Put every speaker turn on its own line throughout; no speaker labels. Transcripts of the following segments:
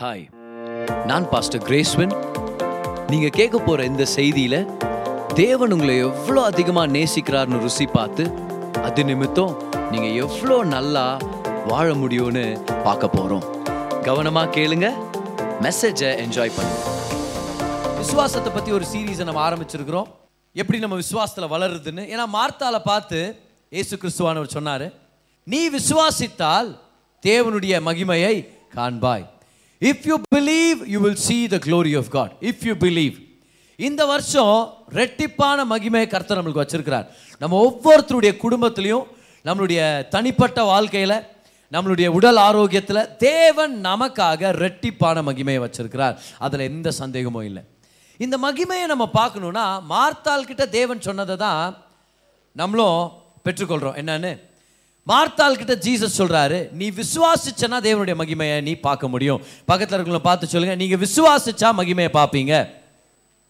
Hi நான் pastor கிரேஸ்வன் நீங்கள் கேட்க போகிற இந்த செய்தியில் தேவன் உங்களை எவ்வளோ அதிகமாக நேசிக்கிறார்னு ருசி பார்த்து அது நிமித்தம் நீங்கள் எவ்வளோ நல்லா வாழ முடியும்னு பார்க்க போகிறோம் கவனமாக கேளுங்க. மெசேஜை என்ஜாய் பண்ணுங்க.
விசுவாசத்தை பற்றி ஒரு சீரீஸை நம்ம ஆரம்பிச்சிருக்கிறோம். எப்படி நம்ம விசுவாசத்தில் வளருதுன்னு? ஏன்னா மார்த்தால பார்த்து ஏசு கிறிஸ்துவானவர் சொன்னார் நீ விசுவாசித்தால் தேவனுடைய மகிமையை காண்பாய். If you believe you will see the glory of God if you believe இந்த வருஷம் ரெட்டிப்பான மகிமையை கர்த்தர் நம்மளுக்கு வச்சிருக்கிறார். நம்ம ஒவ்வொருத்தருடைய குடும்பத்திலையும் நம்மளுடைய தனிப்பட்ட வாழ்க்கையில் நம்மளுடைய உடல் ஆரோக்கியத்தில் தேவன் நமக்காக ரெட்டிப்பான மகிமையை வச்சிருக்கிறார். அதில் எந்த சந்தேகமும் இல்லை. இந்த மகிமையை நம்ம பார்க்கணுன்னா மார்த்தாள் கிட்ட தேவன் சொன்னதை தான் நம்மளும் பெற்றுக்கொள்கிறோம் என்னன்னு? மார்த்தால் கிட்ட ஜீசஸ் சொல்றாரு நீ விசுவாசிச்சனா தேவனுடைய மகிமையை நீ பார்க்க முடியும். பக்கத்தில் இருக்கிறவங்கள பார்த்து சொல்லுங்க நீங்க விசுவாசிச்சா மகிமையை பார்ப்பீங்க.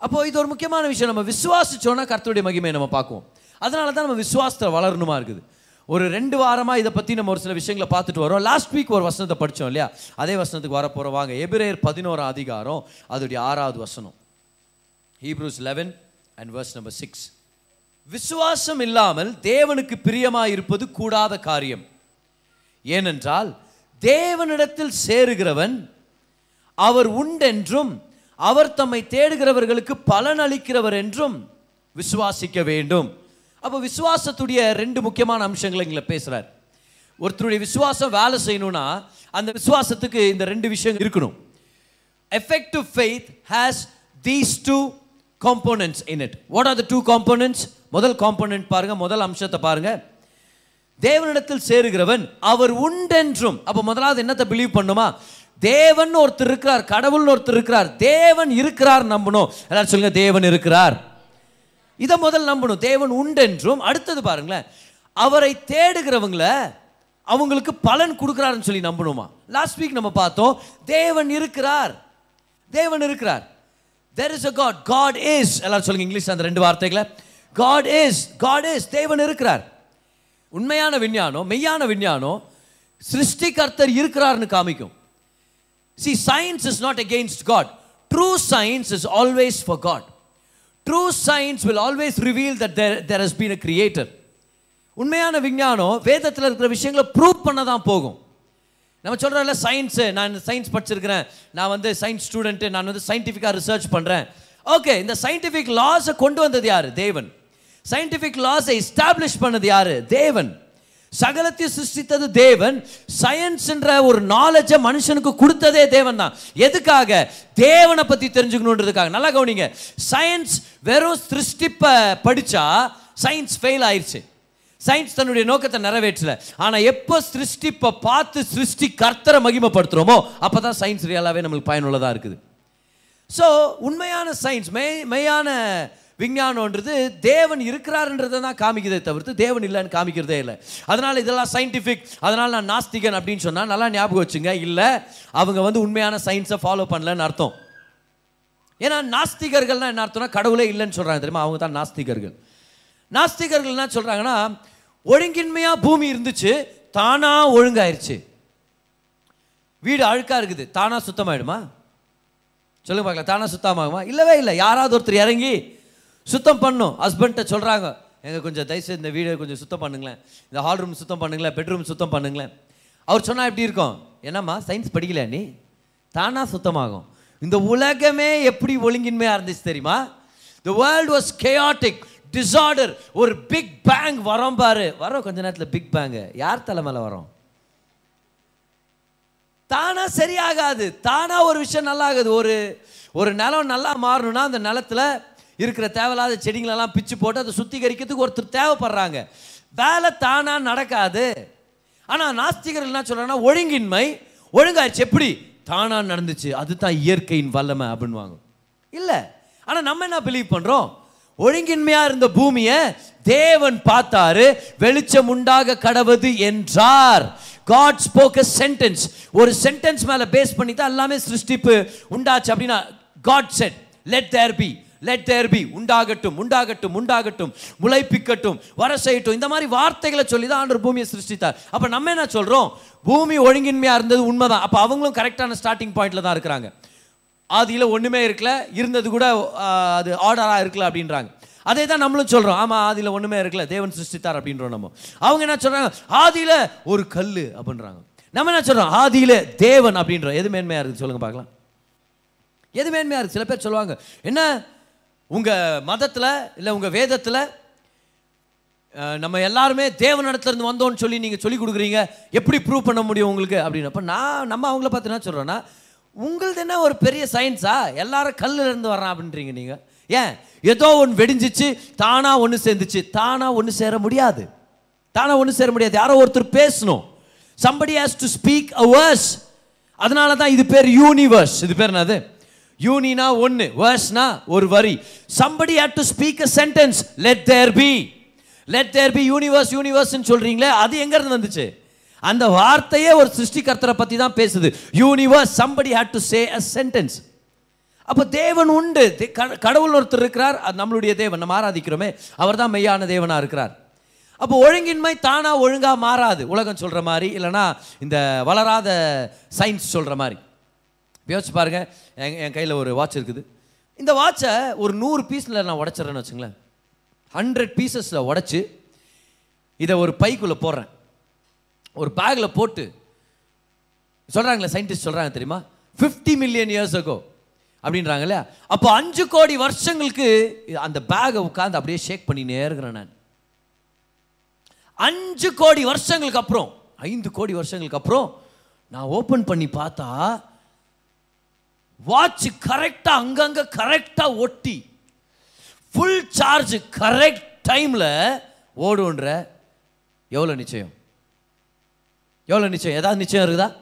அப்போ இது ஒரு முக்கியமான விஷயம் நம்ம விசுவாசிச்சோன்னா கர்த்தருடைய மகிமையை நம்ம பார்க்குவோம். அதனால தான் நம்ம விசுவாசத்தில் வளரணுமா இருக்குது. ஒரு ரெண்டு வாரமாக இதை பற்றி நம்ம ஒரு சில விஷயங்களை பார்த்துட்டு வரோம். லாஸ்ட் வீக் ஒரு வசனத்தை படித்தோம் இல்லையா? அதே வசனத்துக்கு வர போகிறோம் வாங்க எபிரேயர் பதினோராம் அதிகாரம் அதோடைய ஆறாவது வசனம். Hebrews eleven and verse number six விசுவாசம் இல்லாமல் தேவனுக்கு பிரியமாக இருப்பது கூடாத காரியம். ஏனென்றால் தேவனிடத்தில் சேருகிறவன் அவர் உண்டென்றும் அவர் தம்மை தேடுகிறவர்களுக்கு பலன் அளிக்கிறவர் என்றும் விசுவாசிக்க வேண்டும். அப்போ விசுவாசத்துடைய ரெண்டு முக்கியமான அம்சங்களை இங்கே பேசுகிறார் ஒருத்தருடைய விசுவாசம் வேலை செய்யணும்னா அந்த விசுவாசத்துக்கு இந்த ரெண்டு விஷயம் இருக்கணும். Effective faith has these two components in it what are the two components முதல் காம்போனன்ட் பாருங்க முதல் அம்சத்தை பாருங்க. தேவனிடத்தில் சேருகிறவன் அவர் உண்டென்றும் அப்போ முதலாவது என்னத்தை பிலீவ் பண்ணுமா? தேவன் ஒருத்தர் இருக்கிறார் கடவுள்னு ஒருத்தர் இருக்கிறார் தேவன் இருக்கிறார் நம்பணும். எல்லாரும் சொல்லுங்க தேவன் இருக்கிறார். இதை முதல் நம்பணும் தேவன் உண்டென்றும். அடுத்தது பாருங்களேன் அவரை தேடுகிறவங்கள அவங்களுக்கு பலன் கொடுக்குறாருன்னு சொல்லி நம்பணுமா? லாஸ்ட் வீக் நம்ம பார்த்தோம் தேவன் இருக்கிறார். தேவன் இருக்கிறார். There is a God God is எல்லாரும் சொல்லுங்க இங்கிலீஷ் அந்த ரெண்டு வார்த்தைகளை. காட் இஸ் காட் இஸ் தேவன் இருக்கிறார். உண்மையான விஞ்ஞானம் மெய்யான விஞ்ஞானம் சிருஷ்டிகர்த்தர் இருக்கிறார்னு காமிக்கும். See science is not against God true science is always for God true science will always reveal that there there has been a creator உண்மையான விஞ்ஞானம் வேதத்தில் இருக்கிற விஷயங்களை ப்ரூவ் பண்ண தான் போகும். நம்ம சொல்கிறோம்ல சயின்ஸு நான் சயின்ஸ் படிச்சிருக்கிறேன். நான் வந்து சயின்ஸ் ஸ்டூடெண்ட்டு நான் வந்து சயின்டிஃபிக்காக ரிசர்ச் பண்ணுறேன் ஓகே இந்த சயின்டிஃபிக் லாஸை கொண்டு வந்தது யார்? தேவன். சயின்டிஃபிக் லாஸை எஸ்டாப்ளிஷ் பண்ணது யார்? தேவன். சகலத்தை சிருஷ்டித்தது தேவன். சயின்ஸ்ன்ற ஒரு நாலேஜை மனுஷனுக்கு கொடுத்ததே தேவன் தான். எதுக்காக? தேவனை பற்றி தெரிஞ்சுக்கணுன்றதுக்காக. நல்லா கவனிங்க. சயின்ஸ் வெறும் சிருஷ்டிப்பை படித்தா சயின்ஸ் ஃபெயில் ஆயிடுச்சு சயின்ஸ் தன்னுடைய நோக்கத்தை நிறைவேற்றல. ஆனா எப்போ சிருஷ்டிப்பை பார்த்து சிருஷ்டி கர்த்தரை மகிமைப்படுத்துறோமோ அப்பதான் சயின்ஸ் ரியலாவே நம்மளுக்கு பயனுள்ளதா இருக்குது. ஸோ உண்மையான சயின்ஸ் மெய் மெய்யான விஞ்ஞானம்ன்றது தேவன் இருக்கிறாருன்றதை தான் காமிக்கிறதே தவிர்த்து தேவன் இல்லைன்னு காமிக்கிறதே இல்லை. அதனால் இதெல்லாம் சயின்டிஃபிக் அதனால் நான் நாஸ்திகன் அப்படின்னு சொன்னால் நல்லா ஞாபகம் வச்சுங்க. இல்லை அவங்க வந்து உண்மையான சயின்ஸை ஃபாலோ பண்ணலன்னு அர்த்தம். ஏன்னா நாஸ்திகர்கள்லாம் என்ன அர்த்தம்னா கடவுளே இல்லைன்னு சொல்கிறாங்க தெரியுமா? அவங்க தான் நாஸ்திகர்கள். நாஸ்திகர்கள் என்ன சொல்கிறாங்கன்னா ஒழுங்கின்மையாக பூமி இருந்துச்சு தானாக ஒழுங்காயிருச்சு. வீடு அழுக்காக இருக்குது தானாக சுத்தமாயிடுமா? சொல்லுங்க பார்க்கலாம். தானாக சுத்தமாகுமா? இல்லவே இல்லை. யாராவது ஒருத்தர் இறங்கி சுத்தம் பண்ணும். ஹஸ்பண்ட்டை சொல்கிறாங்க எங்கள் கொஞ்சம் தயவுசெய்து இந்த வீடை கொஞ்சம் சுத்தம் பண்ணுங்களேன். இந்த ஹால் ரூம் சுத்தம் பண்ணுங்களேன். பெட்ரூம் சுத்தம் பண்ணுங்களேன். அவர் சொன்னால் எப்படி இருக்கும்? என்னம்மா சயின்ஸ் படிக்கல நீ? தானாக சுத்தமாகும். இந்த உலகமே எப்படி ஒழுங்கின்மையாக இருந்துச்சு தெரியுமா? The world was chaotic disorder ஒரு பிக் பேங் வரோம் பாரு. வரோம் கொஞ்ச நேரத்தில் பிக் பேங்கு யார் தலைமையில் வரோம்? தானா சரியாகாது. தானா ஒரு விஷயம் நல்லா ஆகுது ஒரு ஒரு நிலம் நல்லா மாறணும்னா அந்த நிலத்துல இருக்கிற தேவையில்லாத செடிங்களெல்லாம் பிச்சு போட்டு அதை சுத்திகரிக்கிறதுக்கு ஒருத்தர் தேவைப்படுறாங்க. வேலை தானாக நடக்காது. ஆனால் நாஸ்திகர்கள் என்ன சொல்கிறேன்னா ஒழுங்கின்மை ஒழுங்காயிடுச்சு எப்படி? தானாக நடந்துச்சு. அதுதான் இயற்கையின் வல்லமை அப்படின்வாங்க. இல்லை. ஆனால் நம்ம என்ன பிலீவ் பண்ணுறோம் ஒழுங்கின்மையாக இருந்த பூமியை தேவன் பார்த்தாரு. வெளிச்சம் உண்டாக கடவது என்றார். காட் ஸ்போக் சென்டென்ஸ் ஒரு சென்டென்ஸ் மேலே பேஸ் பண்ணி தான் எல்லாமே சிருஷ்டிப்பு உண்டாச்சு அப்படின்னா God said let there be let there be உண்டாகட்டும் உண்டாகட்டும் உண்டாகட்டும். முளைப்பிக்கட்டும் வர செய்யட்டும். இந்த மாதிரி வார்த்தைகளை சொல்லி தான் ஆண்டு பூமியை சிருஷ்டித்தார். அப்போ நம்ம என்ன சொல்கிறோம் பூமி ஒழுங்கின்மையாக இருந்தது உண்மைதான். அப்போ அவங்களும் கரெக்டான ஸ்டார்டிங் பாயிண்டில் தான் இருக்கிறாங்க. ஆதியில் ஒன்றுமே இருக்கல. இருந்தது கூட அது ஆர்டராக இருக்கல அப்படின்றாங்க. அதே தான் நம்மளும் சொல்கிறோம் ஆமாம் ஆதியில் ஒன்றுமே இருக்கல. தேவன் சிருஷ்டித்தார் அப்படின்றோம் நம்ம. அவங்க என்ன சொல்கிறாங்க ஆதியில் ஒரு கல் அப்படின்றாங்க. நம்ம என்ன சொல்கிறோம் ஆதியில் தேவன் அப்படின்றோம். எது மேன்மையாக இருக்குது சொல்லுங்கள் பார்க்கலாம். எது மேன்மையாக இருக்குது சில பேர் சொல்லுவாங்க என்ன? உங்கள் மதத்தில் இல்லை உங்கள் வேதத்தில் நம்ம எல்லாருமே தேவனிடத்துலேருந்து வந்தோம்னு சொல்லி நீங்கள் சொல்லி கொடுக்குறீங்க. எப்படி ப்ரூவ் பண்ண முடியும் உங்களுக்கு? அப்படின்னு. அப்போ நான் நம்ம அவங்கள பார்த்து என்ன சொல்கிறோன்னா உங்களது என்ன ஒரு பெரிய சயின்ஸா எல்லாரும் கல்லுலேருந்து வர்றான் அப்படின்றீங்க நீங்கள் ஏன்? ஏதோ ஒன்று வெடிஞ்சிச்சு தானாக ஒன்று சேர்ந்துச்சு. தானாக ஒன்று சேர முடியாது. தானாக ஒன்று சேர முடியாது. யாரோ ஒருத்தர் பேசணும். Somebody has to speak a verse அதனால தான் இது பேர் யூனிவர்ஸ் இது பேர் என்னது? யூனினா ஒன்று வேர்ஸ்னா ஒரு வரி. Somebody had to speak a sentence let there be let there be universe யூனிவர்ஸ்னு சொல்கிறீங்களே அது எங்கேருந்து வந்துச்சு? அந்த வார்த்தையே ஒரு சிருஷ்டிகர்த்தரை பற்றி தான் பேசுது. Universe somebody had to say a sentence அப்போ தேவன் உண்டு. தே- கட- கடவுள் ஒருத்தர் இருக்கிறார் அது நம்மளுடைய தேவன். நம்ம ஆராதிக்கிறோமே அவர் தான் மெய்யான தேவனாக இருக்கிறார். அப்போ ஒழுங்கின்மை தானாக ஒழுங்காக மாறாது. உலகம் சொல்கிற மாதிரி இல்லைன்னா இந்த வளராத சயின்ஸ் சொல்கிற மாதிரி. யோசிச்சு பாருங்கள் என் என் கையில் ஒரு வாட்ச் இருக்குது. இந்த வாட்சை ஒரு நூறு பீஸில் நான் உடச்சிட்றேன்னு வச்சுங்களேன். ஹண்ட்ரட் பீசஸில் உடச்சி இதை ஒரு பைக்குள்ளே போடுறேன். ஒரு பேக்கில் போட்டு சொல்கிறாங்களே சயின்டிஸ்ட் சொல்கிறாங்க தெரியுமா? 50 மில்லியன் இயர்ஸ் ago அப்படின்றாங்க இல்லையா? அப்போ அஞ்சு கோடி வருஷங்களுக்கு அந்த பேகை உட்காந்து அப்படியே ஷேக் பண்ணினே இருக்கிறேன் நான். அஞ்சு கோடி வருஷங்களுக்கு அப்புறம் ஐந்து கோடி வருஷங்களுக்கு அப்புறம் நான் ஓப்பன் பண்ணி பார்த்தா வாட்ச் கரெக்டாக அங்கங்கே கரெக்டாக ஒட்டி ஃபுல் சார்ஜ் கரெக்ட் டைமில் ஓடுன்ற எவ்வளோ நிச்சயம்? எவ்வளோ நிச்சயம்? ஏதாவது நிச்சயம் இருக்குதா?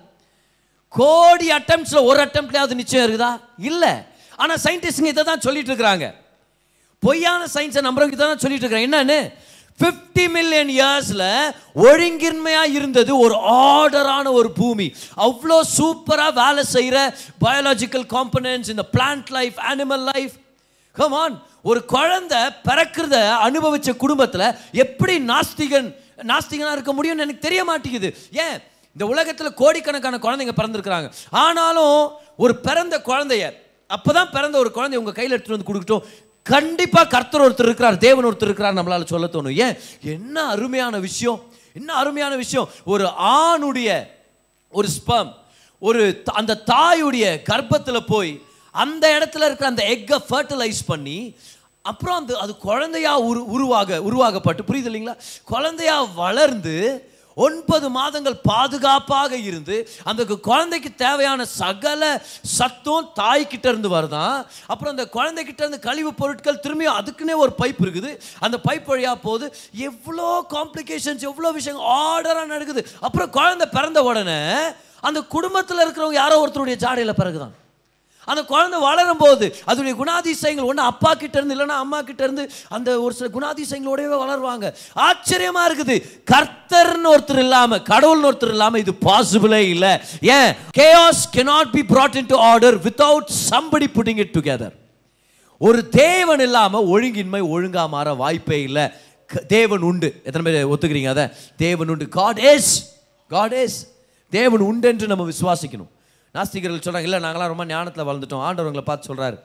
கோடி அட்டம்ப்ட்ஸில் ஒரு அட்டம்ப்ட்லேயாவது நிச்சயம் இருக்குதா? இல்லை. ஆனால் சயின்டிஸ்ட்டுங்க இதை தான் சொல்லிட்டு இருக்கிறாங்க. பொய்யான சயின்ஸை நம்புறவங்க இதை தான் சொல்லிட்டு இருக்கிறாங்க. என்னன்னு? 50 மில்லியன் இயர்ஸில் ஒழுங்கின்மையாக இருந்தது ஒரு ஆர்டரான ஒரு பூமி. அவ்வளோ சூப்பராக வேலை செய்கிற பயாலஜிக்கல் காம்பனன்ஸ் இந்த plant life animal life come on ஒரு குழந்தை பிறக்கிறத அனுபவித்த குடும்பத்தில் எப்படி நாஸ்திகன் நாஸ்திகனாக இருக்க முடியும்னு எனக்கு தெரிய மாட்டேங்குது. ஏன்? இந்த உலகத்தில் கோடிக்கணக்கான குழந்தைங்க பிறந்திருக்கிறாங்க. ஆனாலும் ஒரு பிறந்த குழந்தைய அப்போ தான் பிறந்த ஒரு குழந்தைய உங்கள் கையில் எடுத்துகிட்டு வந்து கொடுக்கட்டும். கண்டிப்பாக கர்த்தர் ஒருத்தர் இருக்கிறார் தேவன் ஒருத்தர் இருக்கிறார் நம்மளால் சொல்ல தோணும். ஏன்? என்ன அருமையான விஷயம்? என்ன அருமையான விஷயம்? ஒரு ஆணுடைய ஒரு ஸ்பம் ஒரு அந்த தாயுடைய கர்ப்பத்தில் போய் அந்த இடத்துல இருக்கிற அந்த எக்கை ஃபர்டிலைஸ் பண்ணி அப்புறம் அந்த அது குழந்தையா உரு உருவாக உருவாகப்பட்டு புரியுது இல்லைங்களா? குழந்தையாக வளர்ந்து ஒன்பது மாதங்கள் பாதுகாப்பாக இருந்து அந்த குழந்தைக்கு தேவையான சகல சத்தும் தாய்கிட்ட இருந்து வருதான் அப்புறம் அந்த குழந்தைகிட்ட இருந்து கழிவு பொருட்கள் திரும்பியும் அதுக்குன்னே ஒரு பைப் இருக்குது. அந்த பைப் வழியா போகுது. எவ்வளோ காம்ப்ளிகேஷன்ஸ் எவ்வளோ விஷயம் ஆர்டராக நடக்குது. அப்புறம் குழந்தை பிறந்த உடனே அந்த குடும்பத்தில் இருக்கிறவங்க யாரோ ஒருத்தருடைய ஜாடையில் பிறகுதான். அந்த குழந்தை வளரும் போது அதனுடைய குணாதிசயங்கள் ஒன்று அப்பா கிட்ட இருந்து இல்லைன்னா அம்மா கிட்ட இருந்து அந்த ஒரு சில குணாதிசயங்களோடவே வளருவாங்க. ஆச்சரியமா இருக்குது. கர்த்தர்னு ஒருத்தர் இல்லாமல் கடவுள்னு ஒருத்தர் இல்லாமல் இது பாசிபிளே இல்லை. ஏன்? Chaos cannot be be into order without somebody putting it together ஒரு தேவன் இல்லாமல் ஒழுங்கின்மை ஒழுங்கா மாற வாய்ப்பே இல்லை. க- தேவன் உண்டு. எத்தனை பேர் ஒத்துக்கிறீங்க அதை? தேவன் உண்டு. காட் ஏஸ் காட் ஏஸ் தேவன் உண்டு என்று நம்ம விசுவாசிக்கணும். நாஸ்திகர்கள் சொல்கிறாங்க இல்லை நாங்களாம் ரொம்ப ஞானத்தில் வளர்ந்துட்டோம் ஆண்டவர்களை பார்த்து சொல்கிறார்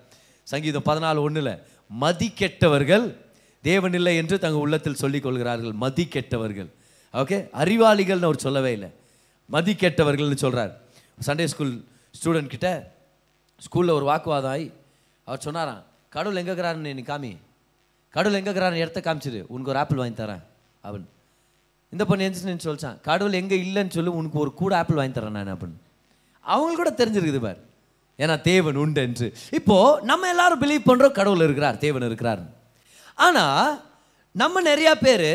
சங்கீதம் பதினாலு ஒன்றில் மதி கெட்டவர்கள் தேவன் இல்லை என்று தங்கள் உள்ளத்தில் சொல்லிக் கொள்கிறார்கள். மதி கெட்டவர்கள் ஓகே அறிவாளிகள்னு அவர் சொல்லவே இல்லை. மதி கெட்டவர்கள்னு சொல்கிறார் சண்டே ஸ்கூல் ஸ்டூடெண்ட் கிட்ட ஸ்கூலில் ஒரு வாக்குவாதம் ஆகி அவர் சொன்னாராம் கடவுள் எங்கே இருக்கிறாருன்னு நீ காமி. கடவுள் எங்கே இருக்கிறாருன்னு இடத்த காமிச்சிரு. உனக்கு ஒரு ஆப்பிள் வாங்கி தரேன். அவன் இந்த பொண்ணு எந்திரிச்சு சொல்லிச்சான். கடவுள் எங்கே இல்லைன்னு சொல்லி உனக்கு ஒரு கூட ஆப்பிள் வாங்கி தரேன் நான் அப்படின்னு. அவங்களுக்கு கூட தெரிஞ்சிருக்குது பார். ஏன்னா தேவன் உண்டு என்று. இப்போது நம்ம எல்லாரும் பிலீவ் பண்ணுறோம் கடவுள் இருக்கிறார் தேவன் இருக்கிறார். ஆனால் நம்ம நிறையா பேர்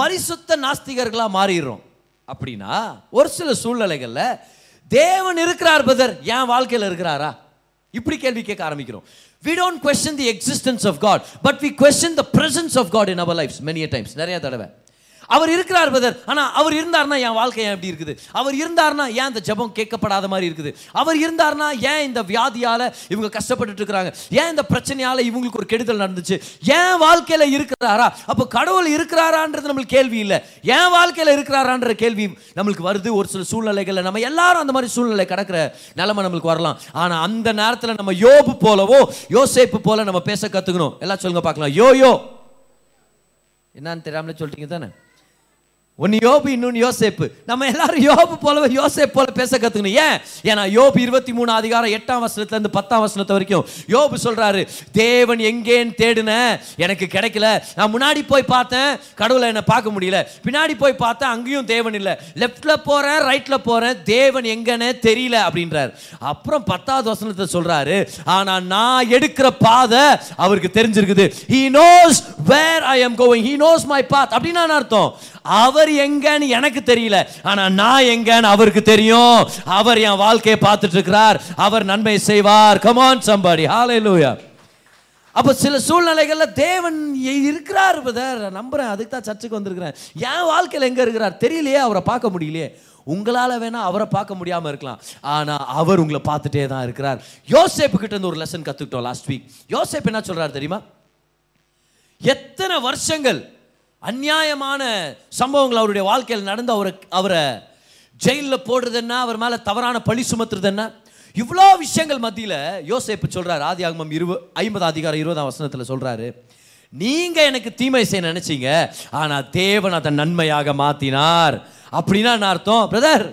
பரிசுத்த நாஸ்திகர்களாக மாறிடுறோம். அப்படின்னா ஒரு சில சூழ்நிலைகளில் தேவன் இருக்கிறார் பதர் என் வாழ்க்கையில் இருக்கிறாரா? இப்படி கேள்வி கேட்க ஆரம்பிக்கிறோம். We don't question the existence of God but we question the presence of God in our life many times நிறையா நிறைய தடவை. அவர் இருக்கிறார் பிரதர் ஆனால் அவர் இருந்தார்னா என் வாழ்க்கை ஏன் எப்படி இருக்குது? அவர் இருந்தார்னா ஏன் இந்த ஜெபம் கேட்கப்படாத மாதிரி இருக்குது? அவர் இருந்தார்னா ஏன் இந்த வியாதியால் இவங்க கஷ்டப்பட்டுட்டு இருக்கிறாங்க? ஏன் இந்த பிரச்சனையால் இவங்களுக்கு ஒரு கெடுதல் நடந்துச்சு? ஏன் வாழ்க்கையில் இருக்கிறாரா? அப்போ கடவுள் இருக்கிறாரான்றது நம்மளுக்கு கேள்வி இல்லை. ஏன் வாழ்க்கையில் இருக்கிறாரான்ற கேள்வி நம்மளுக்கு வருது. ஒரு சில சூழ்நிலைகளில் நம்ம எல்லாரும் அந்த மாதிரி சூழ்நிலை கடக்கிற நிலைமை நம்மளுக்கு வரலாம். ஆனால் அந்த நேரத்தில் நம்ம யோபு போலவோ யோசேப்பு போல நம்ம பேச கற்றுக்கணும் எல்லாம் சொல்லுங்க பார்க்கலாம். யோ யோ என்னன்னு தெரியாமலே சொல்லிட்டீங்க தானே? ஒன்று யோபு இன்னொன்னு யோசேப்பு. நம்ம எல்லாரும் யோபு போலவே யோசேப் போல பேச கற்றுக்கணும் ஏன்? ஏன்னா யோபு இருபத்தி மூணு அதிகாரம் எட்டாம் வசனத்துலேருந்து பத்தாம் வசனத்து வரைக்கும் யோபு சொல்கிறாரு தேவன் எங்கேன்னு தேடின எனக்கு கிடைக்கல. நான் முன்னாடி போய் பார்த்தேன் கடவுளை என்ன பார்க்க முடியல. பின்னாடி போய் பார்த்தேன் அங்கேயும் தேவன் இல்லை. லெஃப்டில் போகிறேன் ரைட்டில் போகிறேன் தேவன் எங்கன்னு தெரியல அப்படின்றார். அப்புறம் பத்தாவது வசனத்தை சொல்கிறாரு ஆனால் நான் எடுக்கிற பாதை அவருக்கு தெரிஞ்சிருக்குது. He knows where I am going he knows my path அப்படின்னா அர்த்தம்? அவர் எங்கன்னு எனக்கு தெரியல. ஆனால் நான் எங்கன்னு அவருக்கு தெரியும். அவர் என் வாழ்க்கையை பார்த்துட்டு இருக்கிறார் அவர் நன்மை செய்வார். கமான் சம்பாடி ஹalleluya அப்போ சில சூழ்நிலைகளில் தேவன் இருக்கிறார் பிரதர் நம்புறேன். அதுக்கு தான் சர்ச்சுக்கு வந்திருக்கிறேன். என் வாழ்க்கையில் எங்கே இருக்கிறார்? தெரியலையே அவரை பார்க்க முடியலையே. உங்களால் வேணால் அவரை பார்க்க முடியாமல் இருக்கலாம். ஆனால் அவர் உங்களை பார்த்துட்டே தான் இருக்கிறார். யோசேப்பு கிட்ட இருந்து ஒரு லெசன் கற்றுக்கிட்டோம் லாஸ்ட் வீக் யோசேப் என்ன சொல்கிறார் தெரியுமா? எத்தனை வருஷங்கள் அநியாயமான சம்பவங்கள் அவருடைய வாழ்க்கையில் நடந்து அவரை அவரை ஜெயிலில் போடுறது என்ன அவர் மேலே தவறான பழி சுமத்துறது என்ன இவ்வளோ விஷயங்கள் மத்தியில் யோசேப்பு சொல்கிறார் ஆதி ஆகமம் இருபது ஐம்பது அதிகாரம் இருபதாம் வசனத்தில் சொல்கிறாரு நீங்கள் எனக்கு தீமை செய்ய நினச்சிங்க ஆனால் தேவன் அதை நன்மையாக மாற்றினார் அப்படின்னா என்ன அர்த்தம்? பிரதர்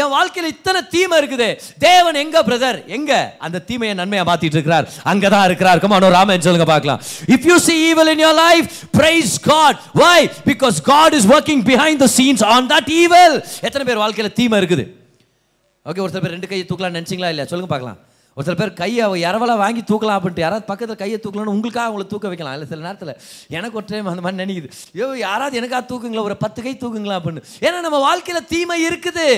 என் வாழ்க்கையில் இத்தனை தீமை இருக்குது. தேவன் எங்க பிரதர் எங்க? அந்த தீமையை நன்மையா மாத்திட்டு இருக்கிறார். அங்கதான் இருக்கிறார். கமா ஒரு ராமன் சொல்லுங்க பார்க்கலாம். If you see evil in your life praise god. Why? Because god is working behind the scenes on that evil. எத்தனை பேர் வாழ்க்கையில் தீமை இருக்குது? ஓகே ஒருத்தர் பேர் ரெண்டு கையை தூக்கலாம் நினைச்சிங்களா இல்லையா? சொல்லுங்க பார்க்கலாம். ஒரு சில பேர் கையை இரவலாக வாங்கி தூக்கலாம் அப்படின்ட்டு யாராவது பக்கத்தில் கையை தூக்கலாம்னு உங்களுக்காக அவங்கள தூக்க வைக்கலாம். இல்லை சில நேரத்தில் எனக்கு ஒரு டைம் அந்த மாதிரி நினைக்குது. ஐயோ யாராவது எனக்காக தூக்குங்களா? ஒரு பத்து கை தூக்குங்களா அப்படின்னு. ஏன்னா நம்ம வாழ்க்கையில் தீமை இருக்குது.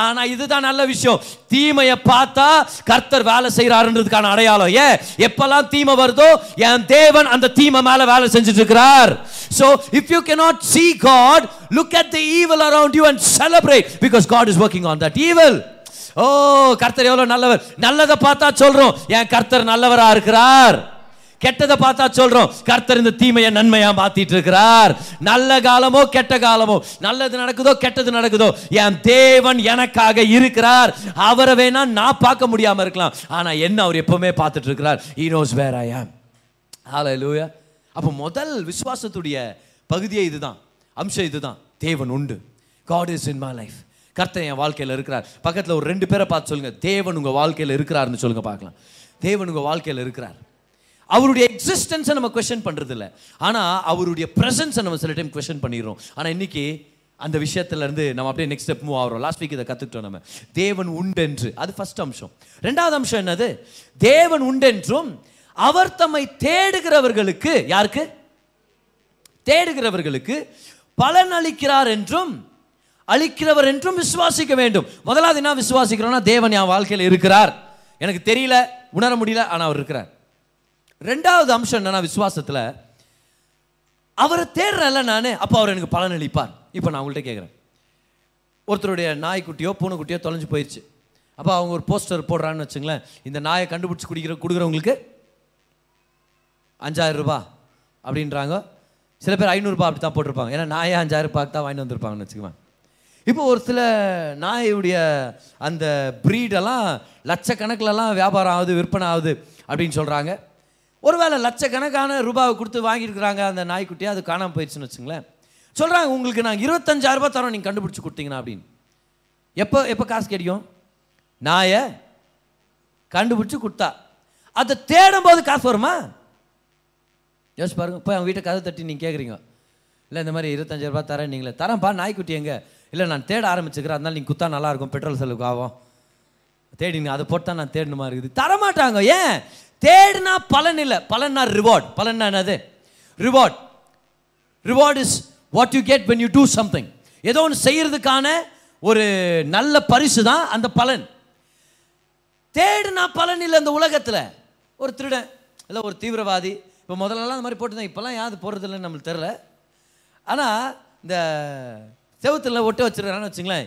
ஆனால் இதுதான் நல்ல விஷயம். தீமையை பார்த்தா கர்த்தர் வேலை செய்கிறாருன்றதுக்கான அடையாளம். ஏன்? எப்பெல்லாம் தீமை வருதோ என் தேவன் அந்த தீமை மேலே வேலை செஞ்சுட்டு இருக்கிறார் so if you cannot see God look at the evil around you and celebrate because God is working on that evil oh கர்த்தர் எவ்வளோ நல்லவர். நல்லதை பார்த்தா சொல்கிறோம் என் கர்த்தர் நல்லவராக இருக்கிறார்? கெட்டதை பார்த்தா சொல்றோம். கர்த்தர் இந்த தீமையை நன்மையா மாத்திட்டு இருக்கிறார். நல்ல காலமோ கெட்ட காலமோ நல்லது நடக்குதோ கெட்டது நடக்குதோ என் தேவன் எனக்காக இருக்கிறார். அவரை வேணா நான் பார்க்க முடியாம இருக்கலாம். ஆனா என்ன அவர் எப்பவுமே பார்த்துட்டு இருக்கிறார். He knows where I am. அப்போ முதல் விசுவாசத்துடைய பகுதியே இதுதான். அம்சம் இதுதான். தேவன் உண்டு. God is in my life கர்த்தன் என் வாழ்க்கையில் இருக்கிறார். பக்கத்தில் ஒரு ரெண்டு பேரை பார்த்து சொல்லுங்கள் தேவன் உங்கள் வாழ்க்கையில் இருக்கிறார்னு சொல்லுங்கள் பார்க்கலாம். தேவன் உங்கள் வாழ்க்கையில் இருக்கிறார். அவருடைய எக்ஸிஸ்டன்ஸை நம்ம கொஷன் பண்ணுறதில்ல ஆனால் அவருடைய ப்ரெசன்ஸை நம்ம சில டைம் கொஷன் பண்ணிடுறோம். ஆனால் இன்னைக்கு அந்த விஷயத்துலேருந்து நம்ம அப்படியே நெக்ஸ்ட் ஸ்டெப் மூவ் ஆகிறோம். லாஸ்ட் வீக் இதை கற்றுக்கிட்டோம் நம்ம. தேவன் உண்டென்று. அது ஃபஸ்ட் அம்சம். ரெண்டாவது அம்சம் என்னது? தேவன் உண்டென்றும் அவர் தம்மை தேடுகிறவர்களுக்கு யாருக்கு? தேடுகிறவர்களுக்கு பலன் அளிக்கிறார் என்றும் அழிக்கிறவர் என்றும் விசுவாசிக்க வேண்டும். முதலாவது என்ன விசுவாசிக்கிறோம்னா தேவன் என் வாழ்க்கையில் இருக்கிறார். எனக்கு தெரியல உணர முடியல ஆனால் அவர் இருக்கிறார். ரெண்டாவது அம்சம் என்னன்னா விசுவாசத்தில் அவரை தேடுறல நான் அப்போ அவர் எனக்கு பலன் அளிப்பார். இப்போ நான் உங்கள்கிட்ட கேட்குறேன் ஒருத்தருடைய நாய்க்குட்டியோ பூனைக்குட்டியோ தொலைஞ்சு போயிடுச்சு அப்போ அவங்க ஒரு போஸ்டர் போடுறான்னு வச்சுங்களேன் இந்த நாயை கண்டுபிடிச்சி குடிக்கிற கொடுக்குறவங்களுக்கு அஞ்சாயிரம் ரூபா அப்படின்றாங்க. சில பேர் ஐநூறுரூபா அப்படி தான் போட்டிருப்பாங்க. ஏன்னா நாயே அஞ்சாயிரம் ரூபாய்க்கு தான் வாங்கிட்டு வந்திருப்பாங்கன்னு வச்சுக்குவேன் இப்போ ஒரு சில நாயுடைய அந்த ப்ரீடெல்லாம் லட்சக்கணக்கிலலாம் வியாபாரம் ஆகுது விற்பனை ஆகுது அப்படின்னு சொல்கிறாங்க ஒருவேளை லட்சக்கணக்கான ரூபாவை கொடுத்து வாங்கியிருக்கிறாங்க அந்த நாய்க்குட்டியை அது காணாமல் போயிடுச்சுன்னு வச்சுங்களேன். சொல்கிறாங்க உங்களுக்கு நாங்கள் இருபத்தஞ்சாயிரரூபா தரோம் நீங்கள் கண்டுபிடிச்சி கொடுத்தீங்கன்னா அப்படின்னு. எப்போ எப்போ காசு கிடைக்கும்? நாயை கண்டுபிடிச்சி கொடுத்தா. அதை தேடும் போது காசு வருமா? யோசிச்சு பாருங்க போய் அவங்க வீட்டை கதை தட்டி நீங்கள் கேட்குறீங்க இல்லை இந்த மாதிரி இருபத்தஞ்சாயிரரூபா தரேன் நீங்களே. தரேன்ப்பா நாய்க்குட்டி எங்கே? இல்லை நான் தேட ஆரம்பிச்சுக்கிறேன். அதனால நீங்கள் குத்தா நல்லா இருக்கும் பெட்ரோல் செலவுக்கு ஆகும். தேடிங்க அதை போட்டு தான் நான் தேடணுமா? இருக்குது. தரமாட்டாங்க. ஏன்? தேடினா பலன் இல்லை. பலன்னா ரிவார்ட் பலன்னா என்னது? Reward reward is what you get when you do something ஏதோ ஒன்று செய்கிறதுக்கான ஒரு நல்ல பரிசு தான் அந்த பலன். தேடுனா பலன் இல்லை இந்த உலகத்தில். ஒரு திருடன் இல்லை ஒரு தீவிரவாதி. இப்போ முதல்லலாம் அந்த மாதிரி போட்டுருந்தேன் இப்போல்லாம் யாரு போடுறது இல்லைன்னு நம்மளுக்கு தெரில ஆனால் இந்த செவுத்துல ஒட்ட வச்சிருக்கான்னு வச்சுங்களேன்.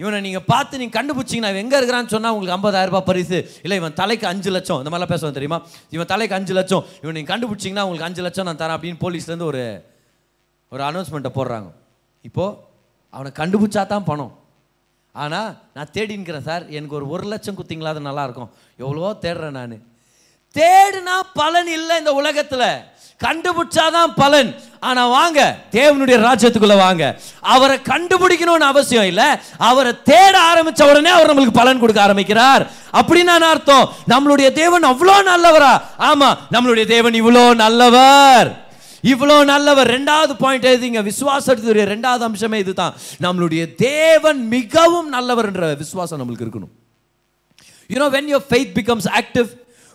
இவனை நீங்கள் பார்த்து நீங்கள் கண்டுபிடிச்சிங்கன்னா இவன் எங்கே இருக்கிறான்னு சொன்னால் உங்களுக்கு 50000 ரூபாய் பரிசு. இல்லை இவன் தலைக்கு அஞ்சு லட்சம். இந்த மாதிரிலாம் பேசுவேன் தெரியுமா? இவன் தலைக்கு அஞ்சு லட்சம். இவன் நீங்கள் கண்டுபிடிச்சிங்கன்னா உங்களுக்கு அஞ்சு லட்சம் நான் தரேன் அப்படின்னு போலீஸ்லேருந்து ஒரு ஒரு அனௌன்ஸ்மெண்ட்டை போடுறாங்க. இப்போது அவனை கண்டுபிடிச்சா தான் பணம். ஆனால் நான் தேடின்னுக்கிறேன் சார். எனக்கு ஒரு ஒரு லட்சம் குத்திங்களா அது நல்லாயிருக்கும் எவ்வளோ எவ்வளவோ தேடுறேன் நான். தேடுனா பலன் இல்லை இந்த உலகத்தில். கண்டுபிடிச்சாதான் பலன். ஆனா வாங்க தேவனுடைய ராஜ்யத்துக்குள்ள வாங்க. அவரை கண்டுபிடிக்கணும்னு அவசியம் இல்ல. அவரை தேட ஆரம்பிச்ச உடனே அவர் நம்மளுக்கு பலன் கொடுக்க ஆரம்பிக்கிறார். அப்படின்னு நான் அர்த்தம்? நம்மளுடைய தேவன் அவ்வளோ நல்லவரா? ஆமா நம்மளுடைய தேவன் இவ்வளோ நல்லவர். இவ்வளோ நல்லவர். ரெண்டாவது பாயிண்ட் எழுதிங்க. விசுவாசத்துடைய ரெண்டாவது அம்சமே இதுதான். நம்மளுடைய தேவன் மிகவும் நல்லவர்ன்ற விசுவாசம் நம்மளுக்கு இருக்கணும். You know when your faith becomes active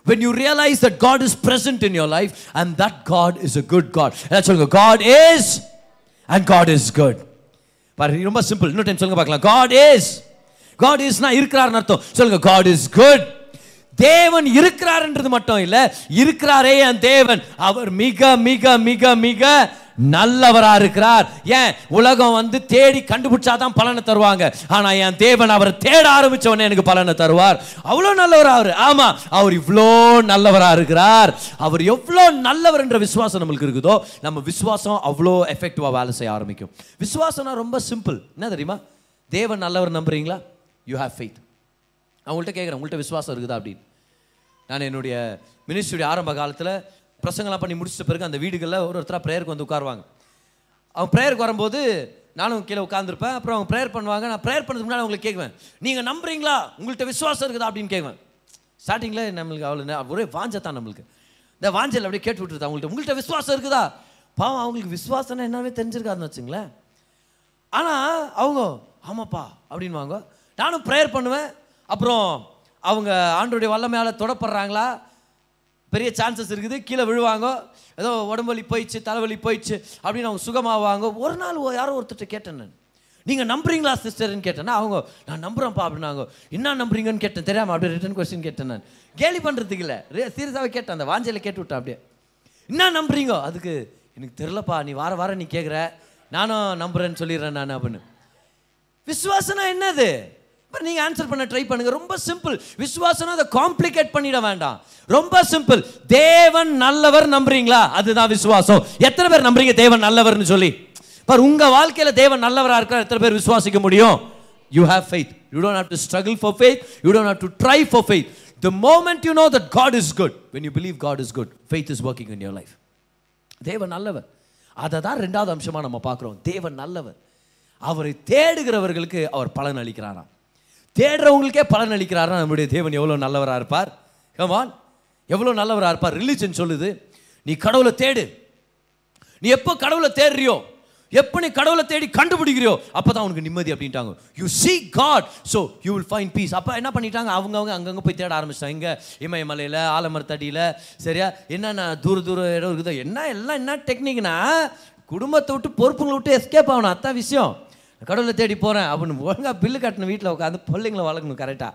when you realize that God is present in your life and that God is a good God. That's சொல்லுங்க God is and God is good. பாருங்க ரொம்ப simple இன்னொரு time சொல்லுங்க பார்க்கலாம் God is God is நான் இருக்கிறார்னு அர்த்தம் சொல்லுங்க God is good. தேவன் இருக்கிறார்ன்றது மட்டும் இல்லை இருக்கிறாரே என் தேவன். அவர் மிக மிக மிக மிக நல்லவராக இருக்கிறார். ஏன்? உலகம் வந்து தேடி கண்டுபிடிச்சாதான் பலனை தருவாங்க. ஆனால் என் தேவன் அவரை தேட ஆரம்பிச்ச உடனே எனக்கு பலனை தருவார். அவ்வளோ நல்லவர் அவர். ஆமாம் அவர் இவ்வளோ நல்லவராக இருக்கிறார். அவர் எவ்வளோ நல்லவர் என்ற விசுவாசம் நம்மளுக்கு இருக்குதோ நம்ம விசுவாசம் அவ்வளோ எஃபெக்டிவாக வேலை செய்ய ஆரம்பிக்கும். விசுவாசம்னா ரொம்ப சிம்பிள் என்ன தெரியுமா? தேவன் நல்லவர் நம்புறீங்களா? யூ ஹேவ் ஃபெய்த் அவங்கள்ட்ட கேட்குறேன் உங்கள்கிட்ட விசுவாசம் இருக்குதா அப்படின்னு. நான் என்னுடைய மினிஸ்ட்ரியுடைய ஆரம்ப காலத்தில் பிரசங்கெல்லாம் பண்ணி முடிச்சிட்ட பிறகு அந்த வீடுகளில் ஒரு ஒருத்தராக ப்ரேயருக்கு வந்து உட்காருவாங்க. அவங்க ப்ரேயருக்கு வரும்போது நானும் கீழே உட்காந்துருப்பேன் அப்புறம் அவங்க ப்ரேயர் பண்ணுவாங்க. நான் ப்ரேயர் பண்ணதுக்கு முன்னாடி அவங்களுக்கு கேட்குவேன் நீங்கள் நம்புறீங்களா? உங்கள்கிட்ட விசுவாசம் இருக்குதா? அப்படின்னு கேட்குவேன் ஸ்டார்டிங்கில் நம்மளுக்கு அவ்வளோ ஒரே வாஞ்சை தான் நம்மளுக்கு. இந்த வாஞ்சல் அப்படியே கேட்டு விட்டுருது. அவங்கள்ட்ட உங்கள்கிட்ட விசுவாசம் இருக்குதா? பாவம் அவங்களுக்கு விசுவாசம்னா என்னவே தெரிஞ்சிருக்காதுன்னு வச்சுங்களேன். ஆனால் அவங்க ஆமாப்பா அப்படின்வாங்க நானும் ப்ரேயர் பண்ணுவேன். அப்புறம் அவங்க ஆண்டோடைய வல்லமையால் தொடப்படுறாங்களா? பெரிய சான்சஸ் இருக்குது. கீழே விழுவாங்க. ஏதோ உடம்பு வலி போயிடுச்சு தலைவலி போயிடுச்சு அப்படின்னு அவங்க சுகமாவாங்க. ஒரு நாள் யாரோ ஒருத்தர் கேட்டேன் நான். நீங்கள் நம்புறீங்களா சிஸ்டர்னு கேட்டேன்னா அவங்க நான் நம்புகிறேன்ப்பா அப்படின்னாங்க. என்ன நம்புறீங்கன்னு கேட்டேன் தெரியாமல் அப்படியே ரிட்டன் கொஸ்டின் கேட்டேன் நான். கேலி பண்ணுறதுக்கு இல்லை. சீரியஸாகவே கேட்டேன். அந்த வாஞ்சையில் கேட்டு விட்டேன் அப்படியே. என்ன நம்புறீங்க? அதுக்கு எனக்கு தெரிலப்பா நீ வார வாரம் நீ கேட்குற நானும் நம்புறேன்னு சொல்லிடுறேன் நான் அப்படின்னு. விஸ்வாசனா என்னது? இப்போ நீங்கள் ஆன்சர் பண்ண ட்ரை பண்ணுங்க. ரொம்ப சிம்பிள் விசுவாசனா அதை காம்ப்ளிகேட் பண்ணிட வேண்டாம். ரொம்ப சிம்பிள் தேவன் நல்லவர் நம்புறீங்களா? அதுதான் விசுவாசம். எத்தனை பேர் நம்புறீங்க தேவன் நல்லவர்னு சொல்லி? பார் உங்கள் வாழ்க்கையில் தேவன் நல்லவராக இருக்கிற எத்தனை பேர் விசுவாசிக்க முடியும்? You have faith you don't have to struggle for faith you don't have to try for faith the moment you know that God is good when you believe God is good faith is working in your life தேவன் நல்லவர். அதை தான் ரெண்டாவது அம்சமாக நம்ம பார்க்குறோம். தேவன் நல்லவர். அவரை தேடுகிறவர்களுக்கு அவர் பலன் அளிக்கிறாராம். தேடுறவங்களுக்கே பலன் அளிக்கிறாரா நம்முடைய தேவன் எவ்வளோ நல்லவராக இருப்பார்? கமான் எவ்வளோ நல்லவராக இருப்பார்? ரிலீஜன் சொல்லுது. நீ கடவுளை தேடு. நீ எப்போ கடவுளை தேடுறியோ? எப்போ நீ கடவுளை தேடி கண்டுபிடிக்கிறியோ? அப்போ தான் உனக்கு நிம்மதி அப்படின்ட்டாங்க. You see God so you will find peace அப்போ என்ன பண்ணிட்டாங்க? அவங்கவுங்க அங்கங்கே போய் தேட ஆரம்பிச்சிட்டாங்க. இங்கே இமயமலையில் ஆலமரத்தடியில் சரியா? என்னென்ன தூர தூர இடம் இருக்குதோ? என்ன எல்லாம் என்ன டெக்னிக்னா குடும்பத்தை விட்டு பொறுப்புங்களை விட்டு எஸ்கேப் ஆகணும். அதான் விஷயம். கடவுளை தேடி போகிறேன் அப்படின்னு ஒழுங்காக பில்லு கட்டின வீட்டில் உட்காந்து பிள்ளைங்களை வளர்க்கணும் கரெக்டாக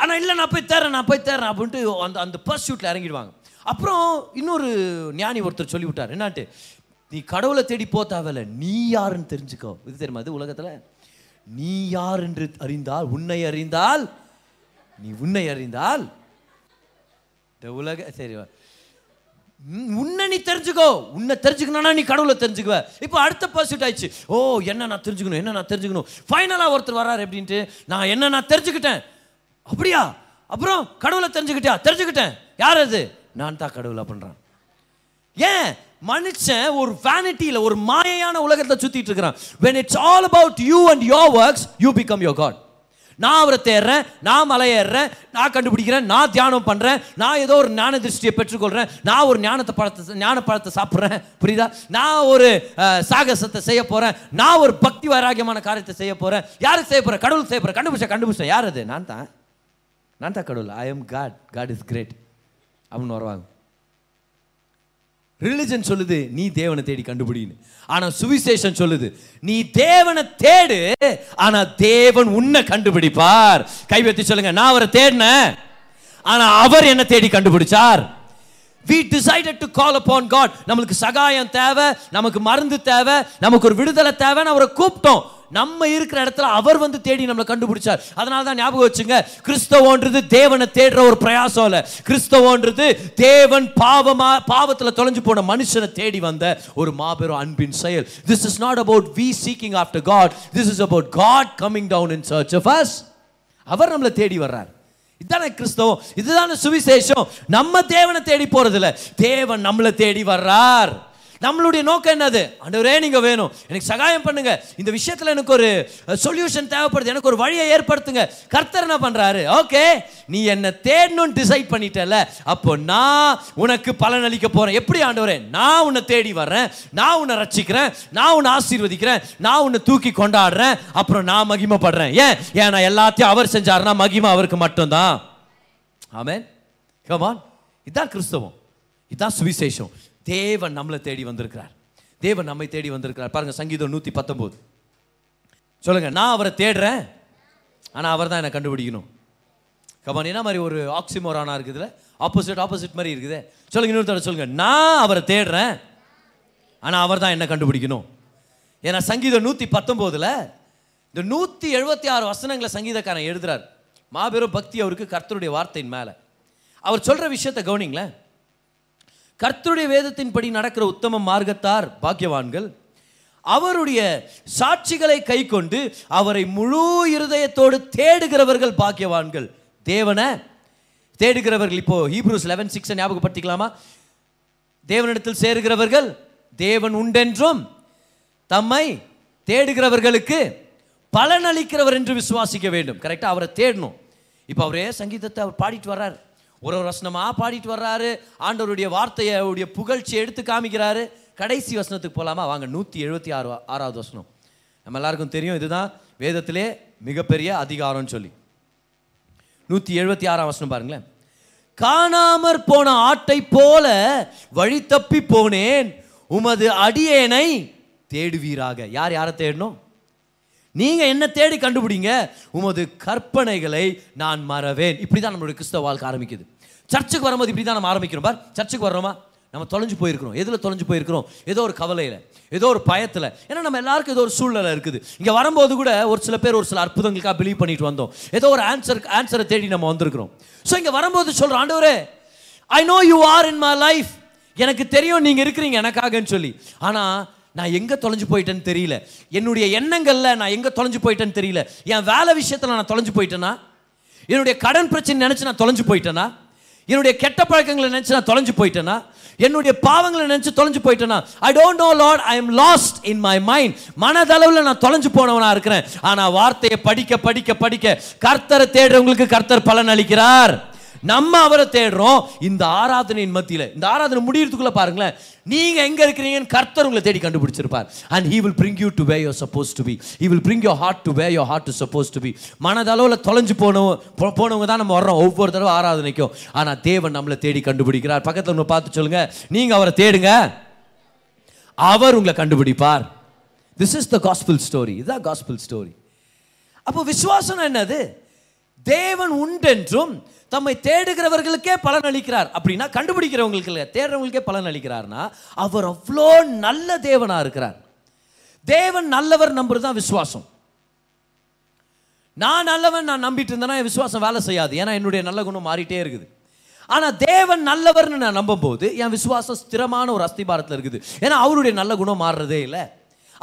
ஆனால் இல்லை நான் போய் தரேன் நான் போய் தரேன் அப்படின்ட்டு அந்த அந்த பர்சூட்டில் இறங்கிடுவாங்க. அப்புறம் இன்னொரு ஞானி ஒருத்தர் சொல்லிவிட்டார் என்னான்ட்டு நீ கடவுளை தேடி போ தேவையில்ல நீ யாருன்னு தெரிஞ்சுக்கோ. இது தெரியுமா? அது உலகத்தில்? நீ யார் என்று அறிந்தால் உன்னை அறிந்தால் நீ உன்னை அறிந்தால் இந்த உலக சரி வா. உன்னை நீ தெரிஞ்சுக்கோ. உன்னை தெரிஞ்சுக்கணும்னா நீ கடவுளை தெரிஞ்சுக்குவ. இப்போ அடுத்த பர்சூட் ஆயிடுச்சு. ஓ என்ன நான் தெரிஞ்சுக்கணும் என்ன நான் தெரிஞ்சுக்கணும்? ஃபைனலாக ஒருத்தர் வராரு அப்படின்ட்டு நான் என்ன நான் தெரிஞ்சுக்கிட்டேன்? அப்படியா? அப்புறம் கடவுளை தெரிஞ்சுக்கிட்டியா? தெரிஞ்சுக்கிட்டேன். யார் அது? நான் தான் கடவுளை பண்ணுறான் ஏன்? மனுஷன் ஒரு வேனிட்டியில் ஒரு மாயையான உலகத்தை சுற்றிட்டு இருக்கிறான். When it's all about you and your works you become your God நான் அவரை தேடுறேன் நான் மலையேறேன் நான் கண்டுபிடிக்கிறேன் நான் தியானம் பண்ணுறேன் நான் ஏதோ ஒரு ஞான திருஷ்டியை பெற்றுக்கொள்கிறேன் நான் ஒரு ஞானத்தை பழத்தை ஞான பழத்தை சாப்பிட்றேன். புரியுதா? நான் ஒரு சாகசத்தை செய்ய போகிறேன் நான் ஒரு பக்தி வைராகியமான காரியத்தை செய்ய போகிறேன் யாருக்கு செய்ய போகிறேன் கடவுள் செய்ய போகிறேன் கண்டுபிடிச்ச கண்டுபிடிச்சேன் யார் அது? நான் தான். நான் தான் கடவுள். I am God God is great அப்படின்னு வருவாங்க ரிலிஜன் சொல்லுது நீ தேவனை தேடி கண்டுபிடின்னு. ஆனால் சுவிசேஷன் சொல்லுது நீ தேவனை தேடு ஆனால் தேவன் உன்னை கண்டுபிடிப்பார். கைவத்தி சொல்லுங்க நான் அவரை தேடினேன் ஆனால் அவர் என்ன தேடி கண்டுபிடிச்சார். We decided to call upon God நம்மளுக்கு சகாயம் தேவை நமக்கு மருந்து தேவை நமக்கு ஒரு விடுதலை தேவைன்னு அவரை கூப்பிட்டோம். நம்ம இருக்கிற இடத்துல அவர் வந்து தேடி நம்மளை கண்டுபிடிச்சார். அதனால தான் ஞாபகம் வச்சுங்க கிறிஸ்தவன்றது தேவனை தேடுற ஒரு பிரயாசம் இல்லை. கிறிஸ்தவன்றது தேவன் பாவமா பாவத்தில் தொலைஞ்சு போன மனுஷனை தேடி வந்த ஒரு மாபெரும் அன்பின் செயல். This is not about we seeking after God this is about God coming down in search of us அவர் நம்மளை தேடி வர்றார். இதுதானே கிறிஸ்தவம். இதுதானே சுவிசேஷம். நம்ம தேவனை தேடி போறதில்ல. தேவன் நம்மளை தேடி வர்றார். நம்மளுடைய நோக்கம் என்னது? ஆண்டவரே நீங்கள் வேணும். எனக்கு சகாயம் பண்ணுங்க. இந்த விஷயத்தில் எனக்கு ஒரு சொல்யூஷன் தேவைப்படுது. எனக்கு ஒரு வழியை ஏற்படுத்துங்க. கர்த்தர் என்ன பண்ணுறாரு ஓகே நீ என்னை தேடணும்னு டிசைட் பண்ணிட்டல அப்போ நான் உனக்கு பலன் அளிக்க எப்படி ஆண்டவரே? நான் உன்னை தேடி வர்றேன். நான் உன்னை ரச்சிக்கிறேன் நான் உன்னை ஆசீர்வதிக்கிறேன். நான் உன்னை தூக்கி கொண்டாடுறேன். அப்புறம் நான் மகிமைப்படுறேன். ஏன்? ஏன் நான் எல்லாத்தையும் அவர் செஞ்சாருன்னா மகிமை அவருக்கு மட்டும்தான். ஆமேன். கமான் இதுதான் கிறிஸ்தவம். இதுதான் சுவிசேஷம். தேவன் நம்மளை தேடி வந்திருக்கிறார். தேவன் நம்மை தேடி வந்திருக்கிறார். பாருங்க சங்கீதம் நூற்றி பத்தொம்போது சொல்லுங்க நான் அவரை தேடுறேன் ஆனால் அவர் தான் என்னை கண்டுபிடிக்கணும். கபான் என்ன மாதிரி ஒரு ஆக்சிமோரானா இருக்குதுல? ஆப்போசிட் ஆப்போசிட் மாதிரி இருக்குது. சொல்லுங்க இன்னொரு தடவை சொல்லுங்க. நான் அவரை தேடுறேன் ஆனால் அவர் தான் என்ன கண்டுபிடிக்கணும். ஏன்னா சங்கீதம் நூற்றி பத்தொம்போதில் இந்த நூற்றி எழுபத்தி ஆறு வசனங்களை சங்கீதக்காரன் எழுதுறார். மாபெரும் பக்தி அவருக்கு கர்த்தருடைய வார்த்தையின் மேலே. அவர் சொல்கிற விஷயத்தை கவனிங்களேன். கர்த்தருடைய வேதத்தின்படி நடக்கிற உத்தம மார்க்கத்தார் பாக்கியவான்கள் அவருடைய சாட்சிகளை கை கொண்டு அவரை முழு இருதயத்தோடு தேடுகிறவர்கள் பாக்கியவான்கள். தேவனை தேடுகிறவர்கள் இப்போ ஹீப்ரூஸ் லெவன் சிக்ஸ் ஞாபகப்படுத்திக்கலாமா? தேவனிடத்தில் சேருகிறவர்கள் தேவன் உண்டென்றும் தம்மை தேடுகிறவர்களுக்கு பலன் அளிக்கிறவர் என்று விசுவாசிக்க வேண்டும். கரெக்டாக அவரை தேடணும். இப்போ அவரே சங்கீதத்தை அவர் பாடிட்டு வர்றார். ஒரு ஒரு வசனமாக பாடிட்டு வர்றாரு. ஆண்டவருடைய வார்த்தையை அவருடைய எடுத்து காமிக்கிறாரு. கடைசி வசனத்துக்கு போகலாமா வாங்க நூற்றி எழுபத்தி ஆறு ஆறாவது வசனம். நம்ம எல்லாருக்கும் தெரியும் இதுதான். வேதத்திலே மிகப்பெரிய அதிகாரம்னு சொல்லி. நூற்றி எழுபத்தி ஆறாம் வசனம் பாருங்களேன். காணாமற் போன ஆட்டை போல வழி தப்பி போனேன். உமது அடியேனை தேடுவீராக. யார் யாரை தேடணும்? நீங்கள் என்ன தேடி கண்டுபிடிங்க? உமது கற்பனைகளை நான் மறவேன். இப்படி தான் நம்மளுடைய கிறிஸ்தவ வாழ்க்கை ஆரம்பிக்குது. சர்ச்சுக்கு வரும்போது இப்படி தான் நம்ம ஆரம்பிக்கிறோம். பார் சர்ச்சுக்கு வர்றோமா? நம்ம தொலைஞ்சு போயிருக்கிறோம். எதில் தொலைஞ்சு போயிருக்கிறோம்? ஏதோ ஒரு கவலையில் ஏதோ ஒரு பயத்தில். ஏன்னா நம்ம எல்லாருக்கும் ஏதோ ஒரு சூழ்நிலை இருக்குது. இங்கே வரும்போது கூட ஒரு சில பேர் ஒரு சில அற்புதங்களுக்காக பிலீவ் பண்ணிட்டு வந்தோம். ஏதோ ஒரு ஆன்சர் ஆன்சரை தேடி நம்ம வந்திருக்கிறோம். ஸோ இங்கே வரும்போது சொல்கிறோம் ஆண்டவரே I know you are in my life எனக்கு தெரியும் நீங்கள் இருக்கிறீங்க எனக்காகன்னு சொல்லி. ஆனால் நான் எங்கே தொலைஞ்சு போயிட்டேன்னு தெரியல. என்னுடைய எண்ணங்களில் நான் எங்கே தொலைஞ்சு போயிட்டேன்னு தெரியல. என் வேலை விஷயத்தில் நான் தொலைஞ்சு போயிட்டேனா? என்னுடைய கடன் பிரச்சனை நினச்சி நான் தொலைஞ்சு போயிட்டேனா? என்னுடைய கெட்ட பழக்கங்களை நினச்சி நான் தொலைஞ்சு போயிட்டேனா? என்னுடைய பாவங்களை நினச்சி தொலைஞ்சு போயிட்டேனா? I don't know Lord I am lost in my mind மனதளவில் நான் தொலைஞ்சு போனவனாக இருக்கிறேன். ஆனால் வார்த்தையை படிக்க படிக்க படிக்க கர்த்தரை தேடுறவங்களுக்கு கர்த்தர் பலன் அளிக்கிறார். நம்ம அவரை தேடுறோம். இந்த ஆராதனையின் மத்தியில் இந்த ஆராதனை முடியறதுக்குள்ள பாருங்களேன். நீங்கள் எங்கே இருக்கிறீங்கன்னு கர்த்தர் உங்களை தேடி கண்டுபிடிச்சிருப்பார். And he will bring you to where you're supposed to be he will bring your heart to where your heart to supposed to be மனதளவில் தொலைஞ்சு போனவங்க போனவங்க தான் நம்ம வர்றோம். ஒவ்வொரு தடவை ஆராதனைக்கும். ஆனால் தேவன் நம்மளை தேடி கண்டுபிடிக்கிறார். பக்கத்தில் நம்ம பார்த்து சொல்லுங்கள் நீங்கள் அவரை தேடுங்க. அவர் உங்களை கண்டுபிடிப்பார். This is the gospel story இதுதான் காஸ்பிள் ஸ்டோரி அப்போ விசுவாசம் என்னது? தேவன் உண்டென்றும் தம்மை தேடுகிறவர்களுக்கே பலன் அளிக்கிறார். அப்படின்னா கண்டுபிடிக்கிறவங்களுக்கு இல்லை தேடுறவங்களுக்கே பலன் அளிக்கிறார்னா அவர் அவ்வளோ நல்ல தேவனாக இருக்கிறார். தேவன் நல்லவர் நம்புறது தான் விசுவாசம். நான் நல்லவன் நான் நம்பிட்டு இருந்தேன்னா என் விசுவாசம் வேலை செய்யாது. ஏன்னா என்னுடைய நல்ல குணம் மாறிட்டே இருக்குது. ஆனால் தேவன் நல்லவர்னு நான் நம்பும்போது என் விசுவாசம் ஸ்திரமான ஒரு அஸ்திபாரத்தில் இருக்குது. ஏன்னா அவருடைய நல்ல குணம் மாறுறதே இல்லை.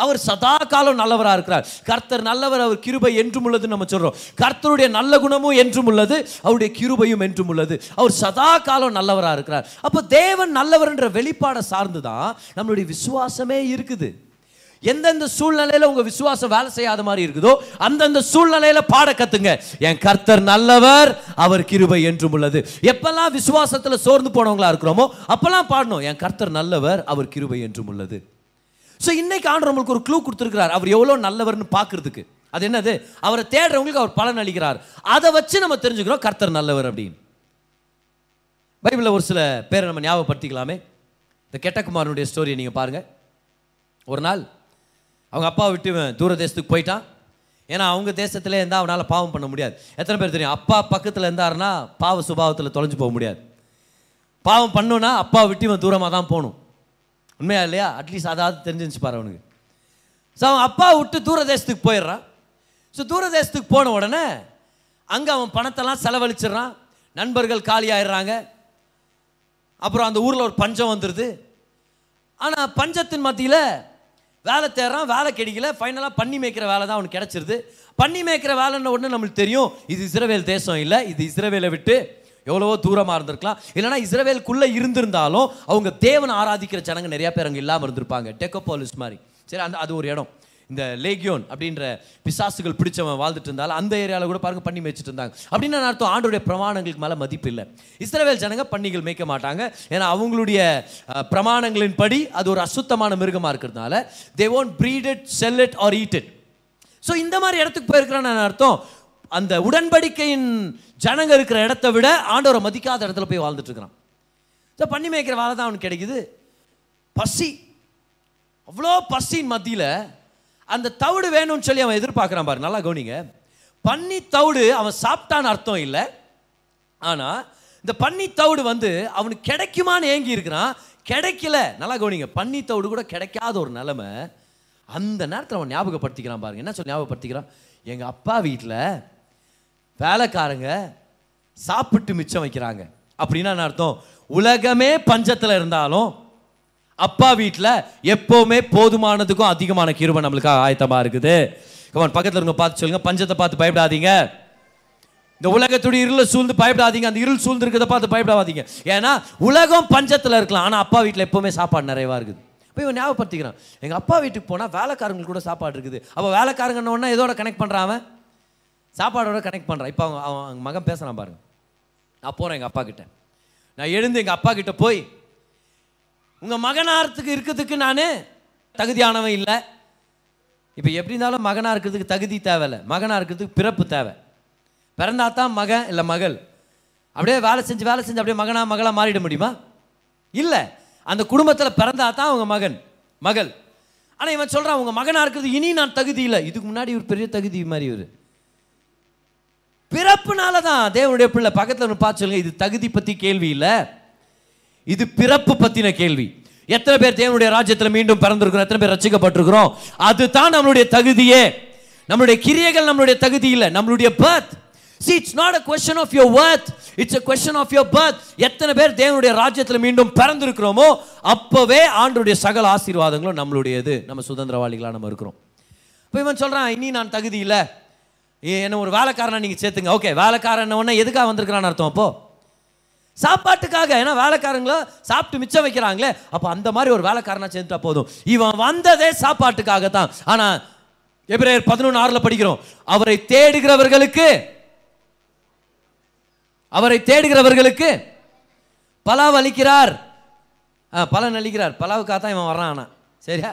அவர் சதா காலம் நல்லவராக இருக்கிறார். கர்த்தர் நல்லவர் அவர் கிருபை என்றும் உள்ளதுன்னு நம்ம சொல்கிறோம் கர்த்தருடைய நல்ல குணமும் என்றும் உள்ளது அவருடைய கிருபையும் என்றும் உள்ளது. அவர் சதா காலம் நல்லவராக இருக்கிறார். அப்போ தேவன் நல்லவர்ன்ற வெளிப்பாடை சார்ந்து தான் நம்மளுடைய விசுவாசமே இருக்குது. எந்தெந்த சூழ்நிலையில் உங்கள் விசுவாசம் வேலை செய்யாத மாதிரி இருக்குதோ அந்தந்த சூழ்நிலையில் பாட கத்துங்க. என் கர்த்தர் நல்லவர் அவர் கிருபை என்றும் உள்ளது. எப்பெல்லாம் விசுவாசத்தில் சோர்ந்து போனவங்களா இருக்கிறோமோ அப்பெல்லாம் பாடணும். என் கர்த்தர் நல்லவர் அவர் கிருபை என்றும் உள்ளது. ஸோ இன்னைக்கு ஆண்டு நம்மளுக்கு ஒரு க்ளூ கொடுத்துருக்கிறார். அவர் எவ்வளோ நல்லவர்னு பார்க்கறதுக்கு. அது என்னது? அவரை தேடுறவங்களுக்கு அவர் பலன் அளிக்கிறார். அதை வச்சு நம்ம தெரிஞ்சுக்கிறோம் கர்த்தர் நல்லவர் அப்படின்னு. பைபிளில் ஒரு சில பேரை நம்ம ஞாபகப்படுத்திக்கலாமே. இந்த கெட்டகுமாரனுடைய ஸ்டோரியை நீங்கள் பாருங்கள் ஒரு நாள் அவங்க அப்பாவை விட்டு இவன் தூர தேசத்துக்கு போயிட்டான். ஏன்னா அவங்க தேசத்திலே இருந்தால் அவனால் பாவம் பண்ண முடியாது. எத்தனை பேர் தெரியும்? அப்பா பக்கத்தில் இருந்தாருன்னா பாவ சுபாவத்தில் தொலைஞ்சு போக முடியாது. பாவம் பண்ணோன்னா அப்பா விட்டு இவன் தூரமாக தான் போகணும். உண்மையா இல்லையா? அட்லீஸ்ட் அதாவது தெரிஞ்சிருந்துச்சு பாரு அவனுக்கு. ஸோ அவன் அப்பா விட்டு தூர தேசத்துக்கு போயிடுறான். ஸோ தூர தேசத்துக்கு போன உடனே அங்கே அவன் பணத்தெல்லாம் செலவழிச்சிடுறான். நண்பர்கள் காலி ஆயிடுறாங்க அப்புறம் அந்த ஊரில் ஒரு பஞ்சம் வந்துடுது ஆனால் பஞ்சத்தின் மத்தியில் வேலை தேடுறான் வேலை கிடைக்கல. ஃபைனலாக பண்ணி மேய்க்கிற வேலை தான் அவனுக்கு கிடச்சிருது. பண்ணி மேய்க்கிற வேலைன்ன உடனே நம்மளுக்கு தெரியும் இது இஸ்ரவேல் தேசம் இல்லை இது இஸ்ரவேலை விட்டு எவ்வளவோ தூரமாக இருந்திருக்கலாம். இல்லைனா இஸ்ரேவேலுக்குள்ளே இருந்திருந்தாலும் அவங்க தேவனை ஆராதிக்கிற ஜனங்க நிறையா பேர் அங்கே இல்லாமல் இருந்திருப்பாங்க. டெக்கோபாலிஸ் மாதிரி. சரி அந்த அது ஒரு இடம். இந்த லேகியோன் அப்படின்ற பிசாசுகள் பிடிச்சவன் வாழ்ந்துட்டு இருந்தாலும் அந்த ஏரியாவில் கூட பாருங்க பண்ணி மேய்ச்சிட்டு இருந்தாங்க. அப்படின்னு நான் அர்த்தம் ஆண்டோடைய பிரமாணங்களுக்கு மேலே மதிப்பு இல்லை. இஸ்ரவேல் ஜனங்க பண்ணிகள் மேய்க்க மாட்டாங்க. ஏன்னா அவங்களுடைய பிரமாணங்களின் படி அது ஒரு அசுத்தமான மிருகமாக இருக்கிறதுனால தே ஓன்ட் ப்ரீடெட் it ஆர் it ஸோ இந்த மாதிரி இடத்துக்கு போயிருக்கிறான்னு அர்த்தம் அந்த உடன்படிக்கையின் ஜனங்க இருக்கிற இடத்த விட ஆண்டவரை மதிக்காத இடத்துல போய் வாழ்ந்துட்டு இருக்கிறான் ஸோ பண்ணி மேய்க்கிற வேலை தான் அவனுக்கு கிடைக்குது. பசி. அவ்வளோ பசியின் மத்தியில் அந்த தவிடு வேணும்னு சொல்லி அவன் எதிர்பார்க்குறான் பாரு. நல்லா கவனிங்க. பன்னி தவிடு அவன் சாப்பிட்டான்னு அர்த்தம் இல்லை. ஆனால் இந்த பன்னி தவிடு வந்து அவனுக்கு கிடைக்குமான்னு ஏங்கி இருக்கிறான். கிடைக்கல. நல்லா கவனிங்க. பன்னி தவிடு கூட கிடைக்காத ஒரு நிலைமை அந்த நேரத்தில் அவன் ஞாபகப்படுத்திக்கிறான் பாருங்க. என்ன சொல்லி ஞாபகப்படுத்திக்கிறான்? எங்கள் அப்பா வீட்டில் வேலைக்காரங்க சாப்பிட்டு மிச்சம் வைக்கிறாங்க. அப்படின்னா என்ன அர்த்தம்? உலகமே பஞ்சத்தில் இருந்தாலும் அப்பா வீட்டில் எப்போவுமே போதுமானதுக்கும் அதிகமான கிருபை நம்மளுக்காக ஆயத்தமாக இருக்குது. கமான் பக்கத்தில் இருக்க பார்த்து சொல்லுங்க. பஞ்சத்தை பார்த்து பயப்படாதீங்க. இந்த உலகத்துடைய இருளை சூழ்ந்து பயப்படாதீங்க. அந்த இருள் சூழ்ந்து இருக்கிறத பார்த்து பயப்படாதீங்க. ஏன்னா உலகம் பஞ்சத்தில் இருக்கலாம். ஆனால் அப்பா வீட்டில் எப்போவுமே சாப்பாடு நிறைவாக இருக்குது. இப்போ இவன் ஞாபகப்படுத்திக்கிறான். எங்கள் அப்பா வீட்டுக்கு போனால் வேலைக்காரங்களுக்கு கூட சாப்பாடு இருக்குது. அப்போ வேலைக்காரங்கன்னு ஒன்றா எதோட கனெக்ட் பண்ணுறான் அவன்? சாப்பாடோட கனெக்ட் பண்ணுறான் இப்போ அவன் அவன் அவங்க மகன் பேசுகிறான் பாருங்க. நான் போகிறேன் எங்கள் அப்பா கிட்ட. நான் எழுந்து எங்கள் அப்பா கிட்ட போய் உங்கள் மகனாரத்துக்கு இருக்கிறதுக்கு நான் தகுதியானவன் இல்லை. இப்போ எப்படி இருந்தாலும் மகனாக இருக்கிறதுக்கு தகுதி தேவையில்லை. மகனாக இருக்கிறதுக்கு பிறப்பு தேவை. பிறந்தா தான் மகன் இல்லை மகள். அப்படியே வேலை செஞ்சு வேலை செஞ்சு அப்படியே மகனாக மகளாக மாறிட முடியுமா? இல்லை. அந்த குடும்பத்தில் பிறந்தா தான் அவங்க மகன் மகள். ஆனால் இவன் சொல்கிறான் உங்கள் மகனாக இருக்கிறது இனி நான் தகுதி இல்லை. இதுக்கு முன்னாடி ஒரு பெரிய தகுதி மாதிரி இவர். பிறப்புனால தான் தேவனுடைய பிள்ளை. பக்கத்தில் ஒன்று பார்த்து சொல்லுங்க இது தகுதி பற்றி கேள்வி இல்லை. இது பிறப்பு பற்றின கேள்வி. எத்தனை பேர் தேவனுடைய ராஜ்யத்தில் மீண்டும் பிறந்திருக்கிறோம் எத்தனை பேர் ரசிக்கப்பட்டிருக்கிறோம்? அதுதான் நம்மளுடைய தகுதியே. நம்மளுடைய கிரியைகள் நம்மளுடைய தகுதி இல்லை நம்மளுடைய birth see it's not a question of your birth it's a question of your birth எத்தனை பேர் தேவனுடைய ராஜ்யத்தில் மீண்டும் பிறந்திருக்கிறோமோ அப்பவே ஆண்டுடைய சகல ஆசீர்வாதங்களும் நம்மளுடையது. நம்ம சுதந்திரவாளிகளாக நம்ம இருக்கிறோம். இப்போ இவன் சொல்கிறான் இனி நான் தகுதி இல்லை. என்ன ஒரு வேலைக்காரனை நீங்கள் சேர்த்துங்க. ஓகே வேலைக்காரன் உடனே எதுக்காக வந்திருக்கிறான்னு அர்த்தம் அப்போ? சாப்பாட்டுக்காக. ஏன்னா வேலைக்காரங்களோ சாப்பிட்டு மிச்சம் வைக்கிறாங்களே அப்போ அந்த மாதிரி ஒரு வேலைக்காரனா சேர்ந்துட்டா போதும். இவன் வந்ததே சாப்பாட்டுக்காக தான் ஆனால் எபிரேயர் பதினொன்று ஆறில் படிக்கிறோம். அவரை தேடுகிறவர்களுக்கு அவரை தேடுகிறவர்களுக்கு பலாவ் அளிக்கிறார். ஆ பலன் அளிக்கிறார். பலாவுக்காக தான் இவன் வர்றான் ஆனால் சரியா?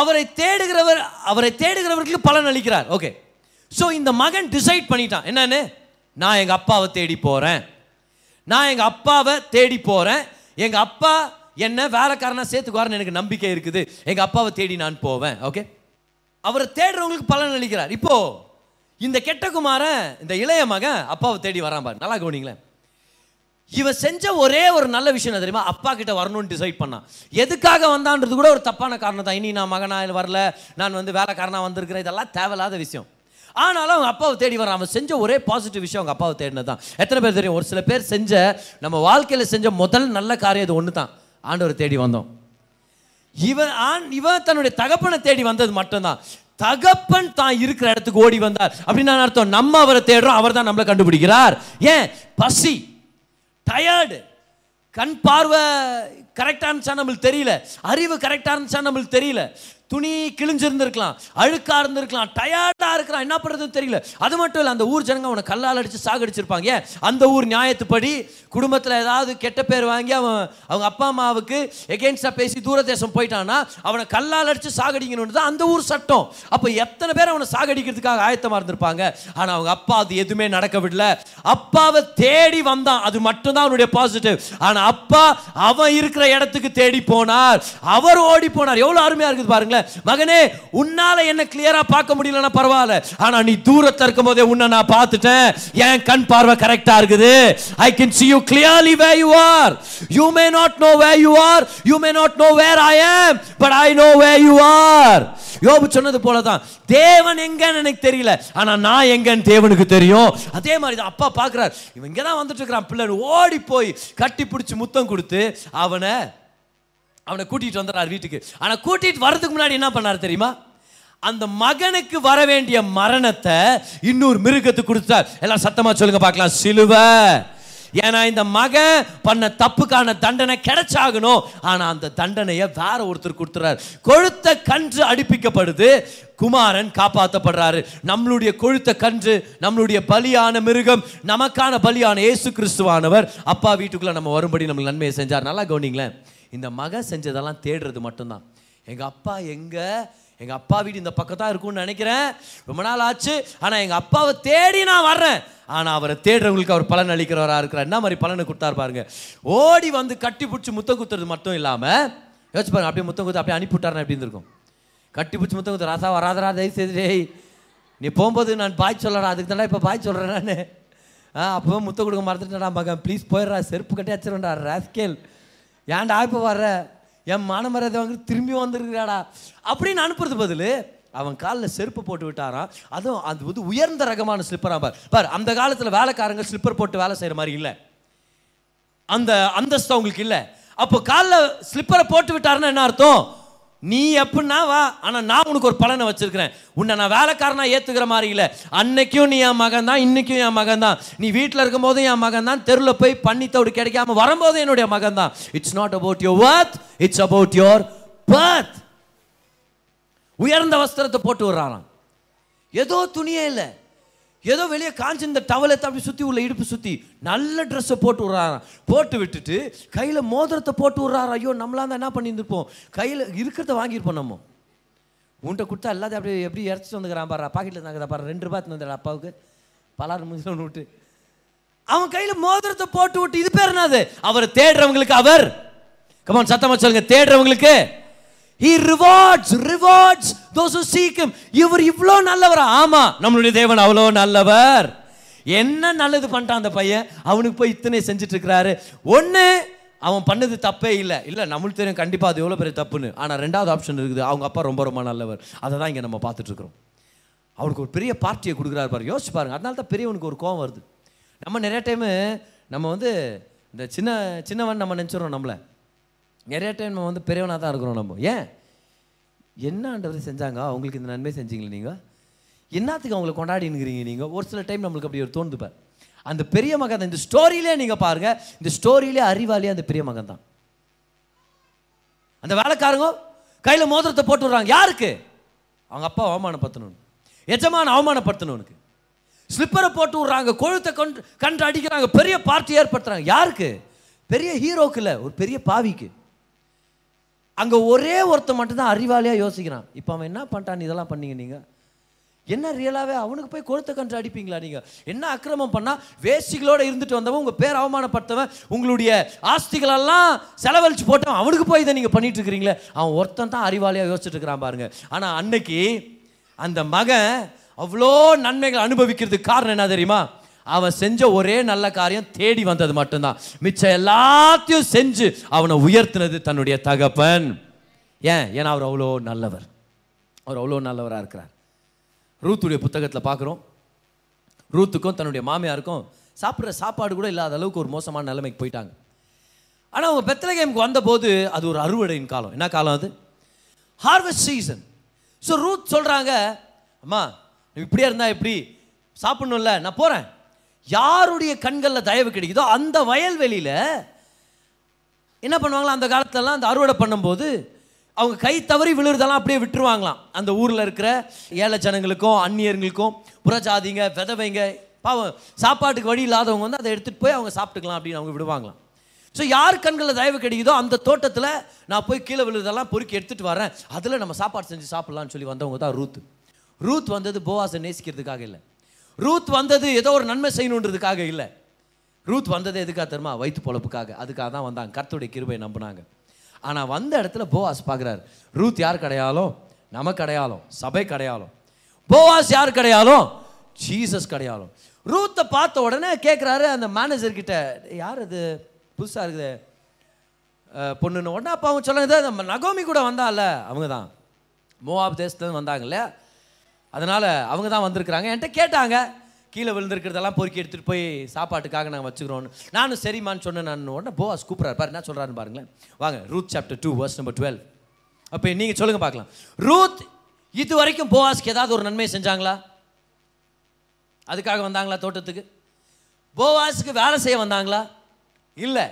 அவரை தேடுகிறவர் அவரை தேடுகிறவர்களுக்கு பலன் அளிக்கிறார். ஓகே. ஸோ இந்த மகன் டிசைட் பண்ணிட்டான். என்னன்னு? நான் எங்கள் அப்பாவை தேடி போகிறேன் நான் எங்கள் அப்பாவை தேடி போகிறேன் எங்கள் அப்பா என்ன வேலைக்காரனா சேர்த்துக்குவாருன்னு எனக்கு நம்பிக்கை இருக்குது. எங்கள் அப்பாவை தேடி நான் போவேன். ஓகே அவரை தேடுறவங்களுக்கு பலன் அளிக்கிறார். இப்போ இந்த கெட்டகுமாரன் இந்த இளைய மகன் அப்பாவை தேடி வரான் பாரு. நல்லா கவனிங்களேன். இவன் செஞ்ச ஒரே ஒரு நல்ல விஷயம் என்ன தெரியுமா? அப்பா கிட்ட வரணும்னு டிசைட் பண்ணான். எதுக்காக வந்தான்றது கூட ஒரு தப்பான காரணம் தான். இனி நான் மகனா வரல. நான் வந்து வேலைக்காரனாக வந்திருக்கிறேன். இதெல்லாம் தேவையில்லாத விஷயம். ஆனாலும் அவங்க அப்பாவை தேடி வரான் அவன் செஞ்ச ஒரே பாசிட்டிவ் விஷயம் அவங்க அப்பாவை தேடினது தான் எத்தனை பேர் தெரியும்? ஒரு சில பேர் செஞ்ச நம்ம வாழ்க்கையில் செஞ்ச முதல் நல்ல காரியம் இது ஒன்று தான் ஆண்டவரை தேடி வந்தோம். இவன் ஆண் இவன் தன்னுடைய தகப்பனை தேடி வந்தது மட்டும்தான். தகப்பன் தான் இருக்கிற இடத்துக்கு ஓடி வந்தார். அப்படின்னு நான் அர்த்தம்? நம்ம அவரை தேடுறோம் அவர் தான் நம்மளை கண்டுபிடிக்கிறார். ஏன்? பசி. டயர்டு கண் பார்வை கரெக்டாக இருந்துச்சா நம்மளுக்கு தெரியல. அறிவு கரெக்டாக இருந்துச்சா நம்மளுக்கு தெரியல. துணி கிழிஞ்சிருந்திருக்கலாம் அழுக்காக இருந்திருக்கலாம் டயர்டாக இருக்கிறான். என்ன பண்ணுறதுன்னு தெரியல. அது மட்டும் இல்லை அந்த ஊர் ஜனங்க அவனை கல்லால் அடித்து சாகடிச்சிருப்பாங்க. அந்த ஊர் நியாயத்துப்படி குடும்பத்தில் ஏதாவது கெட்ட பேர் வாங்கி அவன் அவங்க அப்பா அம்மாவுக்கு எகெயின்ஸ்டாக பேசி தூரதேசம் போயிட்டான்னா அவனை கல்லால் அடித்து சாகடிக்கணும்னு தான் அந்த ஊர் சட்டம். அப்போ எத்தனை பேர் அவனை சாகடிக்கிறதுக்காக ஆயத்தமாக இருந்திருப்பாங்க? ஆனால் அவங்க அப்பா அது எதுவுமே நடக்க விடல அப்பாவை தேடி வந்தான். அது மட்டும்தான் அவனுடைய பாசிட்டிவ் ஆனால் அப்பா அவன் இருக்கிற இடத்துக்கு தேடி போனார். அவர் ஓடி போனார். எவ்வளோ அருமையாக இருக்குது பாருங்களேன். மகனே உன்னால என்ன கிளியரா பார்க்க முடியலன்னா பரவாயில்ல. ஆனா நீ தூரத்துல இருக்கும் போதே உன்னை நான் பார்த்துட்டேன். என் கண் பார்வை கரெக்டா இருக்குது. I can see you clearly where you are you may not know where you are you may not know where I am but I know where you are யோபு சொன்னது போல தான் தேவன் எங்கன்னு எனக்கு தெரியல. ஆனா நான் எங்கன்னு தேவனுக்கு தெரியும். அதே மாதிரி தான் அப்பா பார்க்கறார். இவன் இங்கே தான் வந்துட்டு இருக்கிறான். பிள்ளை ஓடி போய் கட்டி பிடிச்சி முத்தம் கொடுத்து அவனை அவனை கூட்டிகிட்டு வந்துடுறார் வீட்டுக்கு. ஆனால் கூட்டிகிட்டு வர்றதுக்கு முன்னாடி என்ன பண்ணாரு தெரியுமா? அந்த மகனுக்கு வர வேண்டிய மரணத்தை இன்னொரு மிருகத்துக்கு கொடுத்தார் எல்லாம் சத்தமாக சொல்லுங்க பார்க்கலாம். சிலுவை. ஏன்னா இந்த மகன் பண்ண தப்புக்கான தண்டனை கிடைச்சாகணும். ஆனால் அந்த தண்டனையை வேற ஒருத்தர் கொடுத்துறாரு. கொழுத்த கன்று அடிப்பிக்கப்படுது. குமாரன் காப்பாற்றப்படுறாரு நம்மளுடைய கொழுத்த கன்று நம்மளுடைய பலியான மிருகம் நமக்கான பலியான இயேசு கிறிஸ்துவானவர். அப்பா வீட்டுக்குள்ளே நம்ம வரும்படி நம்மளுக்கு நன்மையை செஞ்சார். நல்லா கவனிங்களேன். இந்த மகன் செஞ்சதெல்லாம் தேடுறது மட்டும்தான். எங்கள் அப்பா எங்கே? எங்கள் அப்பா வீடு இந்த பக்கம் தான் இருக்கும்னு நினைக்கிறேன். ரொம்ப நாள் ஆச்சு. ஆனால் எங்கள் அப்பாவை தேடி நான் வர்றேன். ஆனால் அவரை தேடுறவங்களுக்கு அவர் பலன் அளிக்கிறவராக இருக்கிறார். என்ன மாதிரி பலனை கொடுத்தாரு பாருங்க. ஓடி வந்து கட்டி பிடிச்சி முத்தம் குத்துறது மட்டும் இல்லாமல் யோசிச்சு பாருங்க அப்படியே முத்தம் குத்து அப்படியே அனுப்பிவிட்டாரன் அப்படின்னு இருக்கும் கட்டி பிடிச்சி முத்தம் குத்து ராசா வராதரா தயவு செய்து டேய். நீ போகும்போது நான் பாய் சொல்லறா அதுக்கு தானே இப்போ பாய் சொல்கிறேன் நான். ஆ அப்போ முத்தம் கொடுக்க மறந்துட்டேன்டா மகன். ப்ளீஸ் போயிடுறா செருப்பு கட்டி வச்சிருண்டா ராஸ்கேல். ஏன்டா இப்போ வர்ற? என் மானமரியாதை வாங்கி திரும்பி வந்துருக்கிறாடா? அப்படின்னு அனுப்புறது பதில் அவன் காலில் செருப்பு போட்டு விட்டாராம். அதுவும் அது வந்து உயர்ந்த ரகமான ஸ்லிப்பரா பார். பார் அந்த காலத்தில் வேலைக்காரங்க ஸ்லிப்பர் போட்டு வேலை செய்கிற மாதிரி இல்லை. அந்த அந்தஸ்து அவங்களுக்கு இல்லை. அப்போ காலில் ஸ்லிப்பரை போட்டு விட்டாருன்னா என்ன அர்த்தம்? நீ எப்படின்னா வா. ஆனால் நான் உனக்கு ஒரு பலனை வச்சிருக்கிறேன். உன்னை நான் வேலைக்காரனா ஏற்றுக்கிற மாதிரி இல்லை. அன்னைக்கும் நீ என் மகன் தான் இன்றைக்கும் என் மகன் தான். நீ வீட்டில் இருக்கும் போதும் என் மகன் தான் தெருவில் போய் பண்ணி தவிடு கிடைக்காம வரும்போதும் என்னுடைய மகன் தான். It's not about your worth it's about your birth உயர்ந்த வஸ்திரத்தை போட்டு விடுறாராம். ஏதோ துணியே இல்லை. ஏதோ வெளியே காஞ்சி இந்த டவலை அப்படி சுற்றி உள்ள இடுப்பு சுற்றி நல்ல ட்ரெஸ்ஸை போட்டு விட்றாராம். போட்டு விட்டுட்டு கையில் மோதிரத்தை போட்டு விட்றாரு ஐயோ நம்மளாம் தான் என்ன பண்ணியிருந்துருப்போம்? கையில் இருக்கிறத வாங்கியிருப்போம் நம்ம. உன்ட்ட கொடுத்தா எல்லாத்தையும் அப்படியே எப்படி இறச்சிட்டு வந்துக்கிறான் பாரு பாக்கெட்டில் இருந்தாங்க பாரு. ரெண்டு ரூபாய் வந்துடுற அப்பாவுக்கு. பலாறு முடிஞ்சு ஒன்று விட்டு. அவன் கையில் மோதிரத்தை போட்டு விட்டு இது பேர் என்னது? அவர் தேடுறவங்களுக்கு அவர். கமான் சத்தமாக சொல்லுங்க. தேடுறவங்களுக்கு he rewards rewards those who இவர் இவ்வளோ நல்லவரா. ஆமா நம்மளுடைய தேவன் அவ்வளோ நல்லவர். என்ன நல்லது பண்ணிட்டான் அந்த பையன்? அவனுக்கு போய் இத்தனை செஞ்சுட்டு இருக்கிறாரு ஒன்று அவன் பண்ணது தப்பே இல்லை. இல்லை நம்மளுக்கு தெரியும் கண்டிப்பாக அது எவ்வளோ பெரிய தப்புன்னு. ஆனால் ரெண்டாவது ஆப்ஷன் இருக்குது. அவங்க அப்பா ரொம்ப ரொம்ப நல்லவர். அதை தான் இங்கே நம்ம பார்த்துட்ருக்குறோம். அவனுக்கு ஒரு பெரிய பார்ட்டியை கொடுக்குறாரு பாருங்க யோசிச்சு பாருங்க. அதனால தான் பெரியவனுக்கு ஒரு கோவம் வருது. நம்ம நிறைய டைமு நம்ம வந்து இந்த சின்ன சின்னவன் நம்ம நினச்சிடறோம் நம்மளை. நிறைய டைம் நம்ம வந்து பெரியவனாக தான் இருக்கிறோம் நம்ம. ஏன்? என்ன ஆண்டவர் செஞ்சாங்க? அவங்களுக்கு இந்த நன்மை செஞ்சீங்களே நீங்கள் என்னத்துக்கு அவங்களை கொண்டாடினுங்கிறீங்க நீங்கள் ஒரு சில டைம் நம்மளுக்கு அப்படி ஒரு தோணுது அந்த பெரிய மகன் தான் இந்த ஸ்டோரியிலே நீங்கள் பாருங்கள் இந்த ஸ்டோரியிலே அறிவாளியே அந்த பெரிய மகன் தான். அந்த வேலைக்காரங்க கையில் மோதிரத்தை போட்டு விடுறாங்க. யாருக்கு? அவங்க அப்பா அவமானப்படுத்தணும். எஜமான அவமானப்படுத்தணும்னுக்கு ஸ்லிப்பரை போட்டு விடுறாங்க. கொழுத்தை கண்டு கண்டு அடிக்கிறாங்க. பெரிய பார்ட்டி ஏற்படுத்துறாங்க. யாருக்கு? பெரிய ஹீரோக்கு இல்லை. ஒரு பெரிய பாவிக்கு. அங்கே ஒரே ஒருத்தன் மட்டும்தான் அறிவாளியாக யோசிக்கிறான். இப்போ அவன் என்ன பண்ணிட்டான் இதெல்லாம் பண்ணீங்க நீங்கள் என்ன ரியலாகவே அவனுக்கு போய் கொழுத்த கன்று அடிப்பீங்களா நீங்கள் என்ன அக்கிரமம் பண்ணால் வேஷ்டிகளோடு இருந்துட்டு வந்தவன் உங்கள் பேர் அவமானப்படுத்தவன் உங்களுடைய ஆஸ்திகளெல்லாம் செலவழித்து போட்டவன் அவனுக்கு போய் இதை நீங்கள் பண்ணிட்டு இருக்கிறீங்களே. அவன் ஒருத்தன் தான் அறிவாளியாக யோசிச்சுட்டு இருக்கிறான் பாருங்க. ஆனால் அன்னைக்கு அந்த மகன் அவ்வளோ நன்மைகள் அனுபவிக்கிறதுக்கு காரணம் என்ன தெரியுமா? அவன் செஞ்ச ஒரே நல்ல காரியம் தேடி வந்தது மட்டும்தான். மிச்சம் எல்லாத்தையும் செஞ்சு அவனை உயர்த்தினது தன்னுடைய தகப்பன். ஏன்? ஏன்னா அவர் அவ்வளோ நல்லவர். அவர் அவ்வளோ நல்லவராக இருக்கிறார். ரூத்துடைய புத்தகத்தில் பார்க்குறோம். ரூத்துக்கும் தன்னுடைய மாமியாருக்கும் சாப்பிட்ற சாப்பாடு கூட இல்லாத அளவுக்கு ஒரு மோசமான நிலைமைக்கு போயிட்டாங்க. ஆனால் அவங்க பெத்தலகேமுக்கு வந்தபோது அது ஒரு அறுவடையின் காலம். என்ன காலம் அது? ஹார்வெஸ்ட் சீசன் ஸோ ரூத் சொல்கிறாங்க அம்மா நீ இப்படியே இருந்தால் எப்படி? சாப்பிட்ணும்ல நான் போகிறேன் யாருடைய கண்களில் தயவு கிடைக்குதோ அந்த வயல்வெளியில் என்ன பண்ணுவாங்களா அந்த காலத்துலலாம் அந்த அறுவடை பண்ணும்போது அவங்க கை தவறி விழுறதெல்லாம் அப்படியே விட்டுருவாங்களாம். அந்த ஊரில் இருக்கிற ஏழை ஜனங்களுக்கும் அந்நியர்களுக்கும் புறஜாதிங்க விதவைங்க பாவம் சாப்பாட்டுக்கு வழி இல்லாதவங்க வந்து அதை எடுத்துகிட்டு போய் அவங்க சாப்பிட்டுக்கலாம் அப்படின்னு அவங்க விடுவாங்களாம். ஸோ யார் கண்களில் தயவு கிடைக்குதோ அந்த தோட்டத்தில் நான் போய் கீழே விழுதெல்லாம் பொறுக்கி எடுத்துகிட்டு வரேன். அதில் நம்ம சாப்பாடு செஞ்சு சாப்பிட்லான்னு சொல்லி வந்தவங்க தான் ரூத் ரூத் வந்தது போவாஸை நேசிக்கிறதுக்காக இல்லை. ரூத் வந்தது ஏதோ ஒரு நன்மை செய்யணுன்றதுக்காக இல்லை. ரூத் வந்தது எதுக்காக தெரியுமா? வயிற்று பொழப்புக்காக. அதுக்காக தான் வந்தாங்க கர்த்தருடைய கிருபை நம்பினாங்க. ஆனால் வந்த இடத்துல போவாஸ் பார்க்குறாரு ரூத் யார் கிடையாலும்? நமக்கு அடையாளம் சபை கிடையாலும். போவாஸ் யார் கிடையாலும்? ஜீசஸ் கிடையாலும். ரூத்தை பார்த்த உடனே கேட்குறாரு அந்த மேனேஜர் கிட்ட யார் அது? புதுசாக இருக்குது. பொண்ணுன்னு. உடனே அப்போ அவங்க சொல்லுங்க நம்ம நகோமி கூட வந்தால அவங்க தான். மோவாப் தேசத்துலேருந்து வந்தாங்கல்ல அதனால் அவங்க தான் வந்திருக்கிறாங்க. என்கிட்ட கேட்டாங்க கீழே விழுந்திருக்கிறதெல்லாம் பொறுக்கி எடுத்துகிட்டு போய் சாப்பாட்டுக்காக நாங்கள் வச்சுக்கிறோன்னு நானும் சரிம்மான்னு சொன்னேன் நான் உடனே போவாஸ் கூப்பிட்றாரு. பாரு என்ன சொல்கிறாருன்னு பாருங்களேன். வாங்க Ruth chapter two verse number twelve அப்போ நீங்கள் சொல்லுங்கள் பார்க்கலாம். ரூத் இது வரைக்கும் போவாஸ்க்கு ஏதாவது ஒரு நன்மை செஞ்சாங்களா? அதுக்காக வந்தாங்களா தோட்டத்துக்கு? போவாஸுக்கு வேலை செய்ய வந்தாங்களா? இல்லை.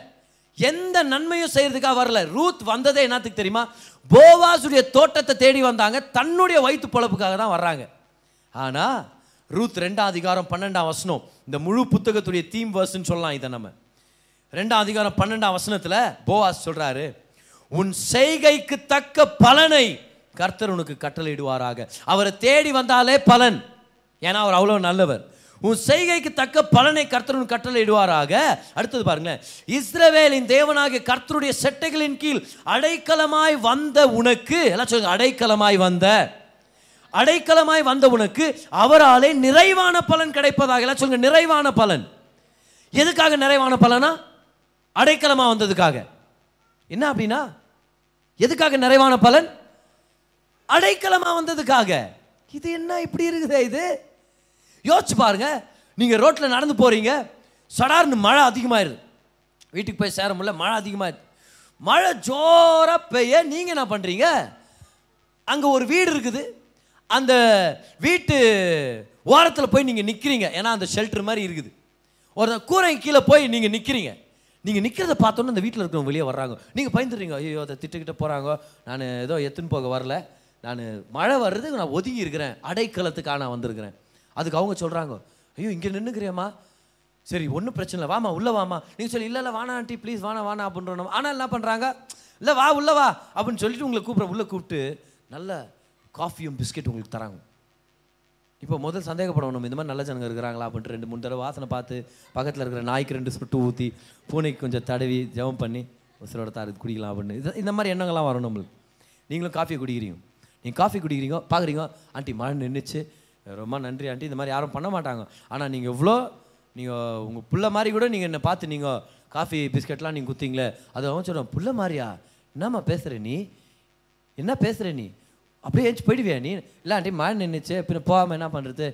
எந்த நன்மையும் செய்யறதுக்காக வரல. ரூத் வந்ததே என்னத்துக்கு தெரியுமா? போவாஸுடைய தோட்டத்தை தேடி வந்தாங்க. தன்னுடைய வயிற்று பொழப்புக்காக தான் வர்றாங்க. ஆனால் ரூத் ரெண்டாம் அதிகாரம் பன்னெண்டாம் வசனம் இந்த முழு புத்தகத்துடைய தீம் வர்ஸ்ன்னு சொல்லலாம் இதை நம்ம. ரெண்டாம் அதிகாரம் பன்னெண்டாம் வசனத்தில் போவாஸ் சொல்கிறாரு உன் செய்கைக்கு தக்க பலனை கர்த்தர் உனக்கு கட்டளையிடுவாராக. அவரை தேடி வந்தாலே பலன். ஏன்னா அவர் அவ்வளோ நல்லவர். உன் செய்கைக்கு தக்க பலனை கர்த்தர் கட்டளையிடுவாராக அடுத்தது பாருங்களேன். இஸ்ரவேலின் தேவனாகிய கர்த்தருடைய செட்டைகளின் கீழ் அடைக்கலமாய் வந்த உனக்கு எல்லாம் சொல்லுங்க அடைக்கலமாய் வந்த அடைக்கலமாய் வந்த உனக்கு அவராலே நிறைவான பலன் கிடைப்பதாக எல்லாம் சொல்லுங்க நிறைவான பலன். எதுக்காக நிறைவான பலனா? அடைக்கலமாக வந்ததுக்காக. என்ன அப்படின்னா? எதுக்காக நிறைவான பலன்? அடைக்கலமாக வந்ததுக்காக. இது என்ன இப்படி இருக்குதே இது? யோசிச்சு பாருங்க. நீங்கள் ரோட்டில் நடந்து போகிறீங்க சடார்னு மழை அதிகமாயிருது. வீட்டுக்கு போய் சேர முடியல மழை அதிகமாயிருது. மழை ஜோராக பெய்ய நீங்கள் என்ன பண்ணுறீங்க அங்கே ஒரு வீடு இருக்குது. அந்த வீட்டு ஓரத்தில் போய் நீங்கள் நிற்கிறீங்க ஏன்னா அந்த ஷெல்டர் மாதிரி இருக்குது. ஒரு கூரை கீழே போய் நீங்கள் நிற்கிறீங்க நீங்கள் நிற்கிறத பார்த்தோன்னே அந்த வீட்டில் இருக்கிறவங்க வெளியே வர்றாங்க. நீங்கள் பயந்துடுறீங்க. ஐயோ அதை திட்டுக்கிட்ட போகிறாங்க நான் ஏதோ எத்துன்னு போக வரல. நான் மழை வர்றதுக்கு நான் ஒதுங்கி இருக்கிறேன். அடைக்கலத்துக்காக நான் வந்திருக்கிறேன். அதுக்கு அவங்க சொல்கிறாங்க ஐயோ இங்கே நின்றுக்கிறியம்மா சரி ஒன்றும் பிரச்சனை இல்லை. வாமா உள்ளே வாமா நீங்கள் சொல்லி இல்லை இல்லை வானா ஆண்டி ப்ளீஸ் வானா வானா அப்படின்றோம் ஆனால் என்ன பண்ணுறாங்க இல்லை வா உள்ளே வா அப்படின்னு சொல்லிட்டு உங்களை கூப்பிட்ற உள்ளே கூப்பிட்டு நல்ல காஃபியும் பிஸ்கெட் உங்களுக்கு தராங்க. இப்போ முதல் சந்தேகப்படணும் இந்த மாதிரி நல்ல ஜனங்க இருக்கிறாங்களா அப்படின்ட்டு ரெண்டு மூணு தடவை வாசனை பார்த்து பக்கத்தில் இருக்கிற நாய்க்கு ரெண்டு சுட்டு ஊற்றி பூனைக்கு கொஞ்சம் தடவி ஜெபம் பண்ணி உசுரோட தாரு குடிக்கலாம் அப்படின்னு. இது இந்த மாதிரி எண்ணங்கள்லாம் வரும் நம்மளுக்கு. நீங்களும் காஃபி குடிக்கிறீங்க. நீங்கள் காஃபி குடிக்கிறீங்க பார்க்குறீங்க ஆண்டி மழை நின்றுச்சு ரொம்ப நன்றி ஆண்டி. இந்த மாதிரி யாரும் பண்ண மாட்டாங்க. ஆனால் நீங்கள் இவ்வளோ நீங்கள் உங்கள் பிள்ளை மாதிரி கூட நீங்கள் என்னை பார்த்து நீங்கள் காஃபி பிஸ்கெட்லாம் நீங்கள் குத்திங்களே அது அவன் சொல்கிறான் பிள்ளை மாதிரியா? என்னம்மா பேசுகிற நீ? என்ன பேசுகிற நீ? அப்படியே ஏஞ்சி போயிடுவியா நீ? இல்லை ஆண்டி மழை நின்றுச்சு பின்ன போகாமல் என்ன பண்ணுறது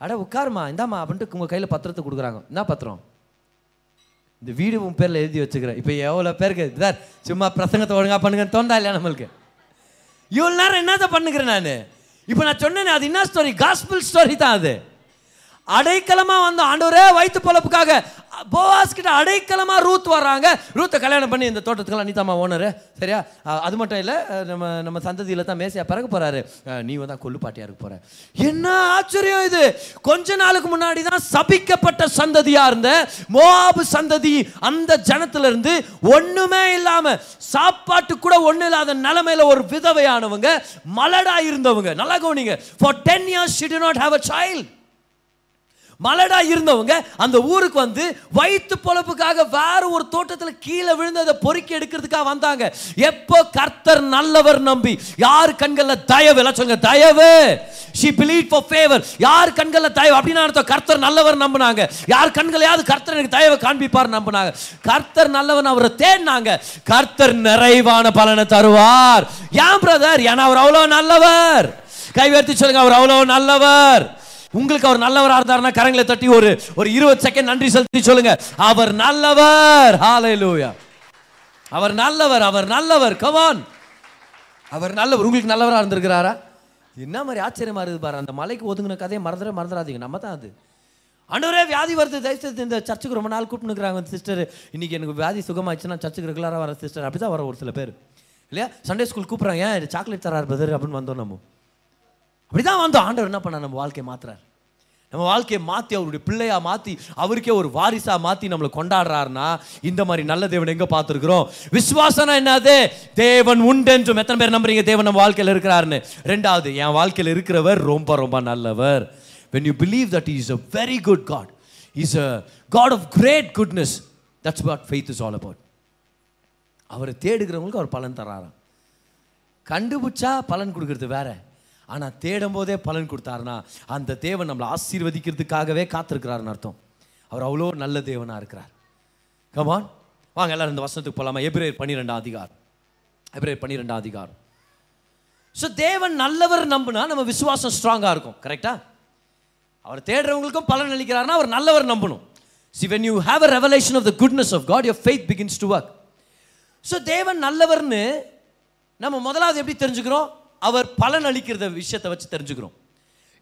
அட உட்காருமா இந்தாம்மா அப்படின்ட்டு உங்கள் கையில் பத்திரத்தை கொடுக்குறாங்க. என்ன பத்திரம்? இந்த வீடு உன் பேரில் எழுதி வச்சுக்கிறேன். இப்போ எவ்வளோ பேருக்கு சார் சும்மா பிரசங்கத்தை ஒழுங்காக பண்ணுங்கன்னு தோண்டா இல்லையா நம்மளுக்கு? இவ்வளோ நேரம் என்னத்தை பண்ணுகிறேன் நான்? இப்போ நான் சொன்னேனே அது என்ன ஸ்டோரி காஸ்பிள் ஸ்டோரி தான் அது. அடைக்கலமாக வந்த ஆண்டவரே வயிற்று பொழப்புக்காக போவாஸ் கிட்ட அடைக்கலமாக ரூத் வர்றாங்க. ரூத்தை கல்யாணம் பண்ணி இந்த தோட்டத்துக்கெல்லாம் நீதாமா ஓனரு சரியா? அது மட்டும் இல்லை நம்ம நம்ம சந்ததியில் தான் மேசியா பிறகு போறாரு. நீ தான் கொல்லுப்பாட்டியா இருக்க போற. என்ன ஆச்சரியம் இது? கொஞ்ச நாளுக்கு முன்னாடி தான் சபிக்கப்பட்ட சந்ததியா இருந்த மோவாபு சந்ததி அந்த ஜனத்துல இருந்து ஒண்ணுமே இல்லாம சாப்பாட்டு கூட ஒண்ணு இல்லாத நிலைமையில ஒரு விதவையானவங்க மலடா இருந்தவங்க. நல்லா கவனிங்க. For ten years she do not have a child மலடா இருந்தவங்க அந்த ஊருக்கு வந்து வயிற்று பொழப்புக்காக வேற ஒரு தோட்டத்தில் கீழே விழுந்து அதை பொறுக்கி எடுக்கிறதுக்காக வந்தாங்க. எப்போ கர்த்தர் நல்லவர் நம்பி? யார் கண்களில் தயவு? எல்லாம் சொல்லுங்க தயவு. ஷி பிலீட் ஃபார் ஃபேவர் யார் கண்களில் தயவு? அப்படின்னு அர்த்தம்? கர்த்தர் நல்லவர் நம்பினாங்க. யார் கண்களையாவது கர்த்தர் எனக்கு தயவை காண்பிப்பார் நம்பினாங்க. கர்த்தர் நல்லவன் அவரை தேடினாங்க. கர்த்தர் நிறைவான பலனை தருவார். ஏன் பிரதர் ஏன்னா அவர் அவ்வளோ நல்லவர். கைவேர்த்தி சொல்லுங்க அவர் அவ்வளோ நல்லவர். உங்களுக்கு அவர் நல்லவராக இருந்தாருன்னா கரங்களை தட்டி ஒரு ஒரு இருபது செகண்ட் நன்றி செலுத்தி சொல்லுங்க. அவர் நல்லவர். ஹalleluya அவர் நல்லவர் அவர் நல்லவர். கவான் அவர் நல்லவர். உங்களுக்கு நல்லவராக இருந்திருக்கிறாரா? என்ன மாதிரி ஆச்சரியமா இருக்குது பாரு. அந்த மலைக்கு ஒதுங்கின கதையை மறந்துட மறந்துடாதீங்க. நம்ம தான் அது. அன்றுவரே வியாதி வருது. தயவுசெய்து இந்த சர்ச்சுக்கு ரொம்ப நாள் கூப்பிட்டுருக்காங்க சிஸ்டர் இன்னைக்கு எனக்கு வியாதி சுகமாச்சுன்னா சர்ச்சுக்கு ரெகுலராக வர சிஸ்டர் அப்படி தான் வர ஒரு சில பேர். இல்லையா? சண்டே ஸ்கூல் கூப்பிட்றாங்க. ஏன் சாக்லேட் தரார் பிரதர் அப்படின்னு வந்தோம் நம்ம. அப்படிதான் வந்தோம் ஆண்டவர் என்ன பண்ண நம்ம வாழ்க்கையை மாத்துறாரு. நம்ம வாழ்க்கையை மாற்றி அவருடைய பிள்ளையா மாற்றி அவருக்கே ஒரு வாரிசா மாற்றி நம்மளை கொண்டாடுறாருன்னா இந்த மாதிரி நல்ல தேவன் எங்கே பார்த்துருக்குறோம்? விசுவாசனா என்னது தேவன் உண்டென்றும். எத்தனை பேர் நம்புறீங்க? தேவன் நம்ம வாழ்க்கையில் இருக்கிறாருன்னு. ரெண்டாவது என் வாழ்க்கையில் இருக்கிறவர் ரொம்ப ரொம்ப நல்லவர். When you believe that is a very good God is a God of great goodness that's what faith is all about அவரை தேடுகிறவங்களுக்கு அவர் பலன் தராராம். கண்டுபிடிச்சா பலன் கொடுக்கறது வேற. ஆனால் தேடும் போதே பலன் கொடுத்தாருன்னா அந்த தேவன் நம்மளை ஆசீர்வதிக்கிறதுக்காகவே காத்திருக்கிறாருன்னு அர்த்தம். அவர் அவ்வளோ நல்ல தேவனாக இருக்கிறார். கமான் வாங்க எல்லாரும் இந்த வசனத்துக்கு போகலாமா எப்ரேர் பன்னிரெண்டாம் அதிகாரம். எப்ரேர் பன்னிரெண்டாம் அதிகாரம். ஸோ தேவன் நல்லவர் நம்புனா நம்ம விசுவாசம் ஸ்ட்ராங்காக இருக்கும். கரெக்டாக அவர் தேடுறவங்களுக்கும் பலன் அளிக்கிறாருன்னா அவர் நல்லவர் நம்பணும். See when you have a revelation of the goodness of God your faith begins to work so தேவன் நல்லவர்னு நம்ம முதலாவது எப்படி தெரிஞ்சுக்கிறோம்? அவர் பலன் அளிக்கிறத விஷயத்தை வச்சு தெரிஞ்சுக்கிறோம்.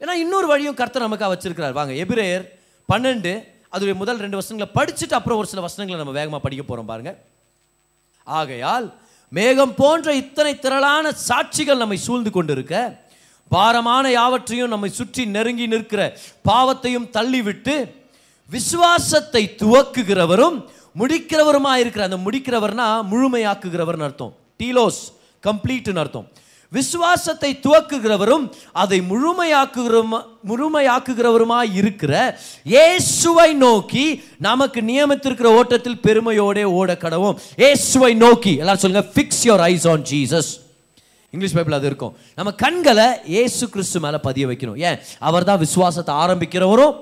ஏன்னா இன்னொரு வழியும் கர்த்தர் நமக்காக வச்சிருக்கிறார். வாங்க எபிரேயர் பன்னெண்டு அதோடைய முதல் ரெண்டு வசனங்களை படிச்சுட்டு அப்புறம் ஒரு சில வசனங்களை நம்ம வேகமாக படிக்க போகிறோம் பாருங்க. ஆகையால் மேகம் போன்ற இத்தனை திரளான சாட்சிகள் நம்மை சூழ்ந்து கொண்டிருக்க பாரமான யாவற்றையும் நம்மை சுற்றி நெருங்கி நிற்கிற பாவத்தையும் தள்ளிவிட்டு விசுவாசத்தை துவக்குகிறவரும் முடிக்கிறவருமா இருக்கிற அந்த முடிக்கிறவர்னா முழுமையாக்குகிறவர்னு அர்த்தம். டீலோஸ் கம்ப்ளீட்னு அர்த்தம். விசுவாசத்தை துவக்குகிறவரும் அதை முழுமையாக்குகிறவரும் முழுமையாக்குகிறவருமாய் இருக்கிற இயேசுவை நோக்கி நமக்கு நியமித்திருக்கிற ஓட்டத்தில் பெருமையோடே ஓட கடவும். இயேசுவை நோக்கி. எல்லாரும் சொல்லுங்க fix your eyes on Jesus English Bible அது இருக்கும். நம்ம கண்களை இயேசு கிறிஸ்து மேலே பதிய வைக்கணும். ஏன்? அவர் தான் விசுவாசத்தை ஆரம்பிக்கிறவரும்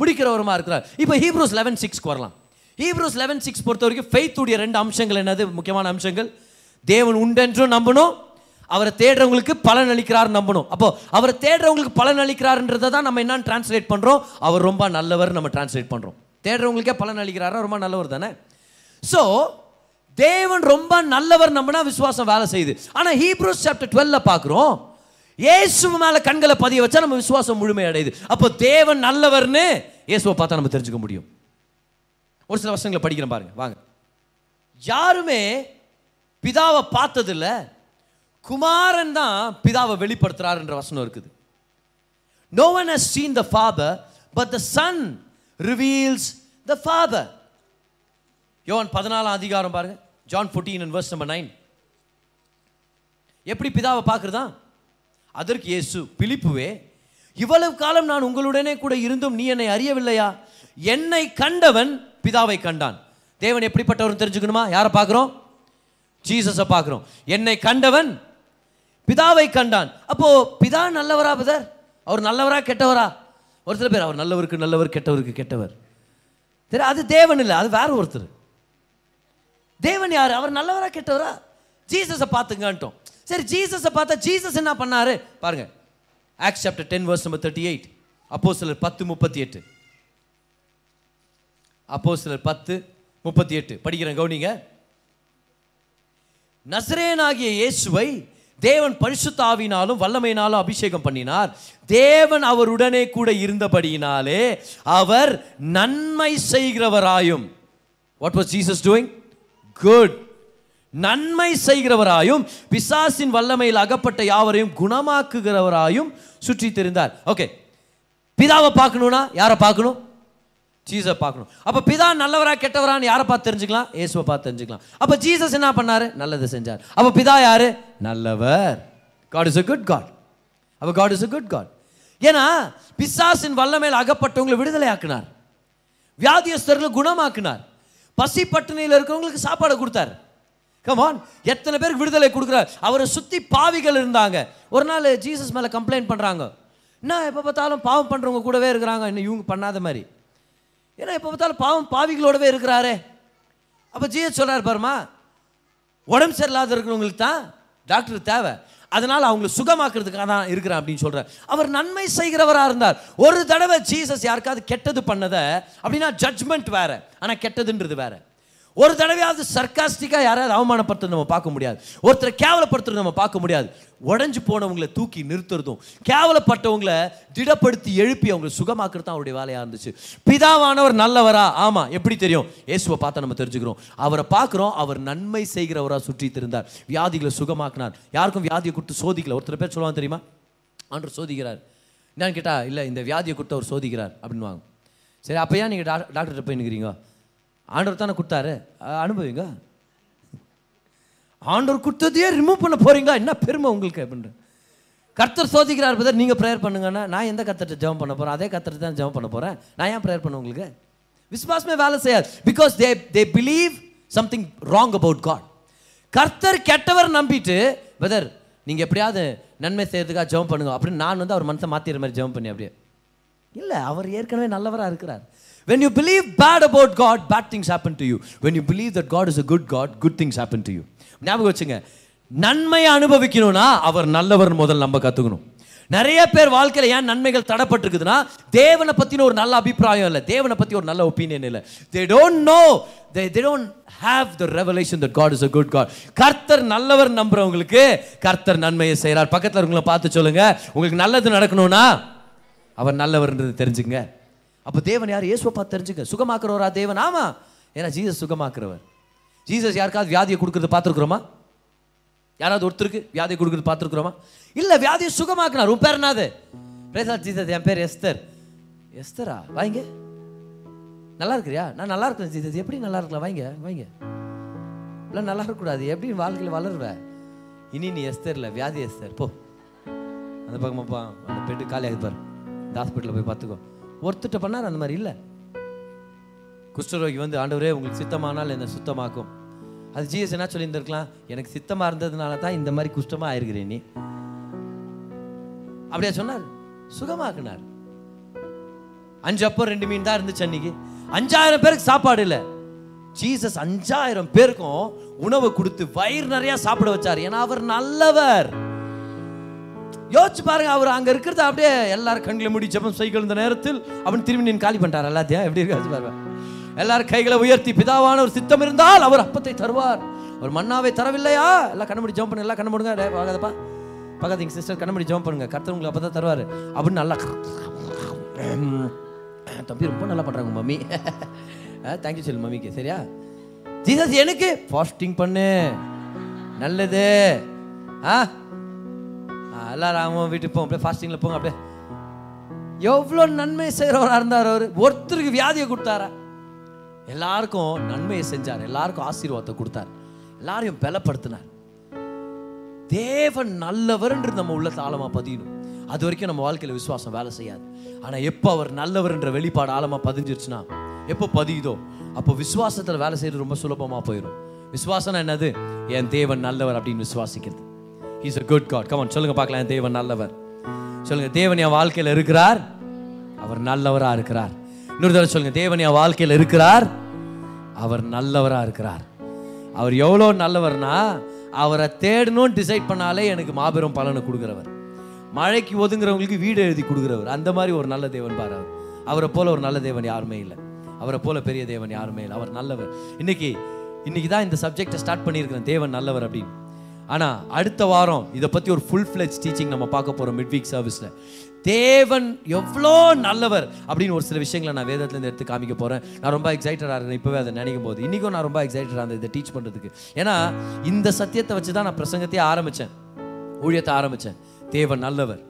முடிக்கிறவருமா இருக்கிறார். இப்போ ஹீப்ரோஸ் லெவன் சிக்ஸ்க்கு வரலாம். ஹீப்ரோஸ் லெவன் சிக்ஸ் பொறுத்த வரைக்கும் ஃபெய்த்துடைய ரெண்டு அம்சங்கள் என்னது? முக்கியமான அம்சங்கள். தேவன் உண்டென்றும் நம்பணும் அவரை தேடுறவங்களுக்கு பலன் அளிக்கிறார் நம்பணும். அப்போ அவரை தேடுறவங்களுக்கு பலன் அளிக்கிறார்ன்றதை தான் நம்ம என்னன்னு டிரான்ஸ்லேட் பண்ணுறோம் அவர் ரொம்ப நல்லவர் நம்ம டிரான்ஸ்லேட் பண்ணுறோம் தேடுறவங்களுக்கே பலன் அளிக்கிறாரா? ரொம்ப நல்லவர் தானே? ஸோ தேவன் ரொம்ப நல்லவர் நம்பினா விசுவாசம் வேலை செய்யுது. ஆனால் ஹீப்ரூஸ் சாப்டர் டுவெல்ல பார்க்குறோம். இயேசு மேலே கண்களை பதிய வச்சா நம்ம விசுவாசம் முழுமை அடையுது அப்போ தேவன் நல்லவர்னு இயேசுவை பார்த்தா நம்ம தெரிஞ்சுக்க முடியும். ஒரு சில வருஷங்களை படிக்கிறேன் பாருங்க. வாங்க. யாருமே பிதாவை பார்த்ததில்ல குமாரன் தான் பிதாவை வெளிப்படுத்துறாருன்ற வசனம் இருக்குது. No one has seen the father but the son reveals the father யோன் பதினாலாம் அதிகாரம் பாருங்க. John fourteen verse number nine எப்படி பிதாவை பார்க்குறதா? அதற்கு இயேசு பிலிப்புவே இவ்வளவு காலம் நான் உங்களுடனே கூட இருந்தும் நீ என்னை அறியவில்லையா? என்னை கண்டவன் பிதாவை கண்டான். தேவன் எப்படிப்பட்டவர் தெரிஞ்சுக்கணுமா? யாரை பார்க்குறோம்? ஜீசஸை பார்க்குறோம். என்னை கண்டவன் பிதாவை கண்டான். அப்போ பிதா நல்லவரா பிதர்? அவர் நல்லவரா கெட்டவரா? ஒரு சில பேர் அவர் நல்லவருக்கு நல்லவர் கெட்டவருக்கு கெட்டவர். சரி அது தேவன் இல்லை அது வேற ஒருத்தர். தேவன் யார்? அவர் நல்லவரா கெட்டவரா? ஜீசஸை பார்த்துங்கன்ட்டோம். சரி ஜீசஸை பார்த்தா ஜீசஸ் என்ன பண்ணாரு? பாருங்க. Acts chapter ten verse number thirty eight அப்போ சிலர் பத்து முப்பத்தி எட்டு. அப்போ சிலர் பத்து முப்பத்தி எட்டு. படிக்கிறேன் கவுனிங்க. நசரேனாகிய இயேசுவை தேவன் பரிசுத்தாவினாலும் வல்லமையினாலும் அபிஷேகம் பண்ணினார். தேவன் அவருடனே கூட இருந்தபடியினாலே அவர் நன்மை செய்கிறவராயும். What was Jesus doing good நன்மை செய்கிறவராயும் பிசாசின் வல்லமையில் அகப்பட்ட யாவரையும் குணமாக்குகிறவராயும் சுற்றி தெரிந்தார் ஓகே பிதாவை பார்க்கணும்னா யாரை பார்க்கணும்? ஜீசஸை பார்க்கணும். அப்போ பிதா நல்லவரா கெட்டவரான்னு யாரை பார்த்து தெரிஞ்சுக்கலாம்? இயேசுவை பார்த்து தெரிஞ்சுக்கலாம். அப்போ ஜீசஸ் என்ன பண்ணாரு? நல்லது செஞ்சார். அப்போ பிதா யார்? நல்லவர். God is a good God அப்போ God is a good God ஏன்னா பிசாசின் வல்லமையில் அகப்பட்டவங்களை விடுதலை ஆக்கினார். வியாதியஸ்தர்களை குணமாக்கினார். பசி பட்டினியில் இருக்கிறவங்களுக்கு சாப்பாடு கொடுத்தார். கமான் எத்தனை பேருக்கு விடுதலை கொடுக்குறார்? அவரை சுற்றி பாவிகள் இருந்தாங்க. ஒரு நாள் ஜீசஸ் மேலே கம்ப்ளைண்ட் பண்ணுறாங்க என்ன எப்போ பார்த்தாலும் பாவம் பண்ணுறவங்க கூடவே இருக்கிறாங்க. இன்னும் இவங்க பண்ணாத மாதிரி. ஏன்னா எப்போ பார்த்தாலும் பாவம் பாவிகளோடவே இருக்கிறாரே. அப்போ ஜிஎஸ் சொல்கிறார் பாருமா உடம்பு சரியில்லாத இருக்கிறவங்களுக்கு தான் டாக்டர் தேவை. அதனால் அவங்களை சுகமாக்குறதுக்காக தான் இருக்கிறேன் அப்படின்னு சொல்கிறார் அவர் நன்மை செய்கிறவராக இருந்தார். ஒரு தடவை ஜீசஸ் யாருக்காவது கெட்டது பண்ணதை அப்படின்னா ஜட்ஜ்மெண்ட் வேறு. ஆனால் கெட்டதுன்றது வேறு. ஒரு தடவையாவது சர்க்காஸ்டிக்காக யாராவது அவமானப்படுத்துறது நம்ம பார்க்க முடியாது. ஒருத்தரை கேவலப்படுத்துறது நம்ம பார்க்க முடியாது. உடஞ்சி போனவங்களை தூக்கி நிறுத்துறதும் கேவலப்பட்டவங்களை திடப்படுத்தி எழுப்பி அவங்களை சுகமாக்குறது தான் அவருடைய வேலையாக இருந்துச்சு. பிதாவானவர் நல்லவரா? ஆமாம் எப்படி தெரியும்? இயேசுவை பார்த்தா நம்ம தெரிஞ்சுக்கிறோம். அவரை பார்க்குறோம். அவர் நன்மை செய்கிறவராக சுற்றி திருந்தார். வியாதிகளை சுகமாக்கினார். யாருக்கும் வியாதியை கொடுத்து சோதிக்கல. ஒருத்தர் பேர் சொல்லுவாங்க தெரியுமா? அன்று சோதிக்கிறார். என்னன்னு கேட்டால் இல்லை இந்த வியாதியை கொடுத்து அவர் சோதிக்கிறார் அப்படின்வாங்க சரி அப்போ ஏன் நீங்கள் டாக்டர்கிட்ட போய் நிற்கிறீங்க ஆண்டவர் தானே கொடுத்தாரு. அனுபவிங்க. ஆண்டவர் கொடுத்ததையே ரிமூவ் பண்ண போறீங்க என்ன பெருமை உங்களுக்கு அப்படின்ற. கர்த்தர் சோதிக்கிறார் பதர் நீங்கள் ப்ரேயர் பண்ணுங்கன்னா நான் எந்த கத்தர்கிட்ட ஜெபம் பண்ண போகிறேன் அதே கர்த்தர் தான் ஜெபம் பண்ண போகிறேன் நான் ஏன் ப்ரேயர் பண்ண உங்களுக்கு? விஸ்வாசமே வேலை செய்யாது. Because they they believe something wrong about God கர்த்தர் கெட்டவர் நம்பிட்டு பிரதர் நீங்கள் எப்படியாவது நன்மை செய்யறதுக்காக ஜெபம் பண்ணுங்க. அப்படின்னு நான் வந்து அவர் மனசை மாற்றிடுற மாதிரி ஜெபம் பண்ணி அப்படியே. இல்லை அவர் ஏற்கனவே நல்லவராக இருக்கிறார். When you believe bad about god bad things happen to you. When you believe that god is a good god good things happen to you. ஞாபகம் வச்சுங்க. நன்மையை அனுபவிக்கணும்னா அவர் நல்லவர் முதல் நம்ம கற்றுக்கணும் நிறைய பேர் வாழ்க்கையில் ஏன் நன்மைகள் தடப்பட்டிருக்குதுன்னா தேவனை பற்றின ஒரு நல்ல அபிப்பிராயம் இல்லை. தேவனை பற்றி ஒரு நல்ல ஒப்பீனியன் இல்லை. They don't know they they don't have the revelation that God is a good God கர்த்தர் நல்லவர் நம்புறவங்களுக்கு கர்த்தர் நன்மையை செய்கிறார் பக்கத்தில் இருக்கவங்கள பார்த்து சொல்லுங்க. உங்களுக்கு நல்லது நடக்கணும்னா அவர் நல்லவர்ன்றது தெரிஞ்சுங்க அப்போ தேவன் யார்? இயேசுவை பார்த்து தெரிஞ்சுங்க சுகமாக்குறவரா தேவன்? ஆமா. ஏன்னா ஜீசஸ் சுகமாக்குறவர். ஜீசஸ் யாருக்காவது வியாதியை கொடுக்குறது பார்த்துருக்குறோமா? யாராவது ஒருத்தருக்கு வியாதியை கொடுக்குறது பார்த்துருக்குறோமா? இல்லை வியாதியை சுகமாக்குனார். உன் பேர் என்னது? பிரேசா ஜீசஸ் என் பேர் எஸ்தர். எஸ்தரா? வாங்க. நல்லா இருக்கிறியா? நான் நல்லா இருக்கிறேன் ஜீசஸ். எப்படி நல்லா இருக்கலாம்? வாங்க வாங்க. இல்லை நல்லா இருக்கக்கூடாது. எப்படி வாழ்க்கையில் வளருவ? இனி நீ எஸ்தர் இல்லை வியாதி எஸ்தர். போ. அந்த பக்கமாப்பா அந்த பெட்டு காலியாக பாரு. இந்த ஹாஸ்பிட்டலில் போய் பார்த்துக்கோ. ஒருத்தட்ட பண்ணார் அந்த மாதிரி இல்லை. குஷ்டரோகி வந்து ஆண்டவரே உங்களுக்கு சித்தமானால் என்னை சுத்தமாக்கும். அது ஜீஎஸ் என்ன சொல்லியிருந்திருக்கலாம்? எனக்கு சித்தமாக இருந்ததுனால தான் இந்த மாதிரி குஷ்டமாக ஆயிருக்கிறேன் நீ. அப்படியா சொன்னார். சுகமாக்குனார். அஞ்சு அப்போ ரெண்டு மீன் தான் இருந்துச்சு அன்னைக்கு. அஞ்சாயிரம் பேருக்கு சாப்பாடு இல்லை. ஜீசஸ் அஞ்சாயிரம் பேருக்கும் உணவு கொடுத்து வயிறு நிறையா சாப்பிட வச்சார். ஏன்னா அவர் நல்லவர். யோசிச்சு பாருங்க அவர் அங்க இருக்கிறத அப்படியே எல்லாரும் கண்களை மூடி ஜபம் செய்கிற இந்த நேரத்தில் அவன் திரும்பி நின்று காலி பண்ணிட்டார். எல்லாத்தையும் எப்படி இருக்காச்சு பாருங்க. எல்லாரும் கைகளை உயர்த்தி பிதாவான ஒரு சித்தம் இருந்தால் அவர் அப்பத்தை தருவார். அவர் மன்னாவை தரவில்லையா? எல்லாம் கண்ண ஜம்ப் பண்ணுங்க எல்லாம் கண்ண மூடுங்க. டேய், பக்கத்து எங்கள் சிஸ்டர் கண்ண ஜம்ப் பண்ணுங்க. கருத்து உங்களுக்கு அப்பதான் தருவார். அப்படின்னு நல்லா தம்பி ரொம்ப நல்லா பண்றாங்க மம்மி. தேங்க்யூ சொல்லு மம்மிக்கு. சரியா? ஜீசஸ் எனக்கு ஃபாஸ்டிங் பண்ணு. நல்லது. ஆ, எல்லாரும் அவங்க வீட்டுக்கு போங்க அப்படியே ஃபாஸ்டிங்கில் போங்க அப்படியே. எவ்வளோ நன்மை செய்கிறவராக இருந்தார் அவர்? ஒருத்தருக்கு வியாதியை கொடுத்தாரா? எல்லாருக்கும் நன்மையை செஞ்சார். எல்லாருக்கும் ஆசீர்வாதத்தை கொடுத்தார். எல்லாரையும் பலப்படுத்தினார். தேவன் நல்லவர்ன்றது நம்ம உள்ள ஆழமாக பதியணும். அது வரைக்கும் நம்ம வாழ்க்கையில விசுவாசம் வேலை செய்யாது. ஆனால் எப்போ அவர் நல்லவர்ன்ற வெளிப்பாடு ஆழமாக பதிஞ்சிருச்சுன்னா எப்போ பதியுதோ அப்போ விசுவாசத்தில் வேலை செய்யறது ரொம்ப சுலபமாக போயிடும் விசுவாசம்னா என்னது? என் தேவன் நல்லவர் அப்படின்னு விசுவாசிக்கிறது. Is a good God come on சொல்லுங்க பார்க்கலாம். தேவன் நல்லவர். சொல்லுங்க தேவன் என் வாழ்க்கையில் இருக்கிறார்? அவர் நல்லவரா இருக்கிறார். இன்னொரு தடவை சொல்லுங்க தேவன் என் வாழ்க்கையில் இருக்கிறார்? அவர் நல்லவரா இருக்கிறார். அவர் எவ்வளோ நல்லவர்னா அவரை தேடணும்னு டிசைட் பண்ணாலே எனக்கு மாபெரும் பலனை கொடுக்குறவர். மழைக்கு ஒதுங்குறவங்களுக்கு வீடு எழுதி கொடுக்குறவர். அந்த மாதிரி ஒரு நல்ல தேவன் பாரு அவர். அவரை போல ஒரு நல்ல தேவன் யாருமே இல்லை. அவரை போல பெரிய தேவன் யாருமே இல்லை. அவர் நல்லவர். இன்னைக்கு இன்னைக்கு தான் இந்த சப்ஜெக்டை ஸ்டார்ட் பண்ணியிருக்கிறேன். தேவன் நல்லவர் அப்படின்னு. ஆனால் அடுத்த வாரம் இதை பற்றி ஒரு ஃபுல் ஃபிளெஜ் டீச்சிங் நம்ம பார்க்க போகிறோம் மிட் வீக் சர்வீஸில் தேவன் எவ்வளோ நல்லவர் அப்படின்னு ஒரு சில விஷயங்களை நான் வேதத்துலேருந்து எடுத்து காமிக்க போகிறேன் நான் ரொம்ப எக்ஸைட்டடாக இருந்தேன் இப்போவே அதை நினைக்கும் போது. இன்றைக்கும் நான் ரொம்ப எக்ஸைட்டடாக இருந்தேன் இதை டீச் பண்ணுறதுக்கு ஏன்னா இந்த சத்தியத்தை வச்சு தான் நான் பிரசங்கத்தையே ஆரம்பித்தேன் ஊழியத்தை ஆரம்பித்தேன் தேவன் நல்லவர்.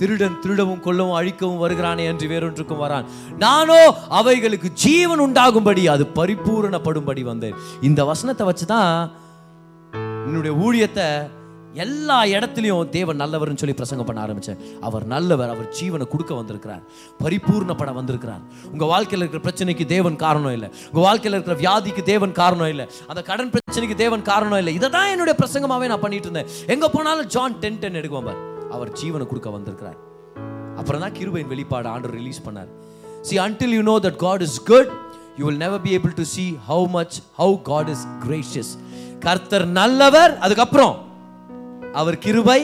திருடன் திருடவும் கொல்லவும் அழிக்கவும் வருகிறானே என்று வேறொன்றுக்கும் வரான். நானோ அவைகளுக்கு ஜீவன் உண்டாகும்படி அது பரிபூரணப்படும்படி வந்தேன். இந்த வசனத்தை வச்சு தான் என்னுடைய ஊழியத்தை எல்லா இடத்துலையும் தேவன் நல்லவர்னு சொல்லி பிரசங்கம் பண்ண ஆரம்பிச்சேன். அவர் நல்லவர் அவர் ஜீவனை கொடுக்க வந்திருக்கிறார். பரிபூர்ணப்பட வந்திருக்கிறார். உங்க வாழ்க்கையில் இருக்கிற பிரச்சனைக்கு தேவன் காரணம் இல்லை. உங்க வாழ்க்கையில் இருக்கிற வியாதிக்கு தேவன் காரணம் இல்லை. அந்த கடன் பிரச்சனைக்கு தேவன் காரணம் இல்லை. இதை தான் என்னுடைய பிரசங்கமாகவே நான் பண்ணிட்டு இருந்தேன். எங்க போனாலும் ஜான் டென் டென் எடுக்குவோம் பார். அவர் ஜீவனை கொடுக்க வந்திருக்கிறார். அப்புறம் தான் கிருபையின் வெளிப்பாடு ஆண்டு ரிலீஸ் பண்ணார். See until you know that God is good you will never be able to see how much how God is gracious கர்த்தர் நல்லவர். அதுக்கப்புறம் அவர் கிருபை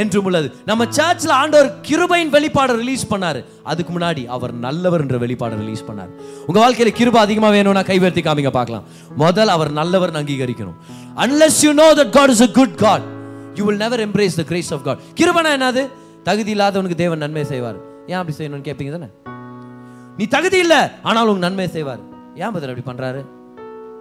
என்றும் உள்ளது. நம்ம சர்ச்சில் ஆண்டவர் கிருபையின் வெளிப்பாடை ரிலீஸ் பண்ணாரு. அதுக்கு முன்னாடி அவர் நல்லவர் என்ற வெளிப்பாடை ரிலீஸ் பண்ணார். உங்க வாழ்க்கையில கிருபை அதிகமா வேணும்னா கைவர்த்தி காமிங்க பார்க்கலாம். முதல் அவர் நல்லவர் அங்கீகரிக்கணும். Unless you know that god is a good god you will never embrace the grace of god. கிருபனா என்னது? தகுதி இல்லாதவனுக்கு தேவன் நன்மை செய்வார். ஏன் அப்படி செய்யணும்னு கேட்பீங்க தானே? நீ தகுதி இல்லை ஆனால் உங்க நன்மை செய்வார். ஏன் பதில் அப்படி பண்றாரு?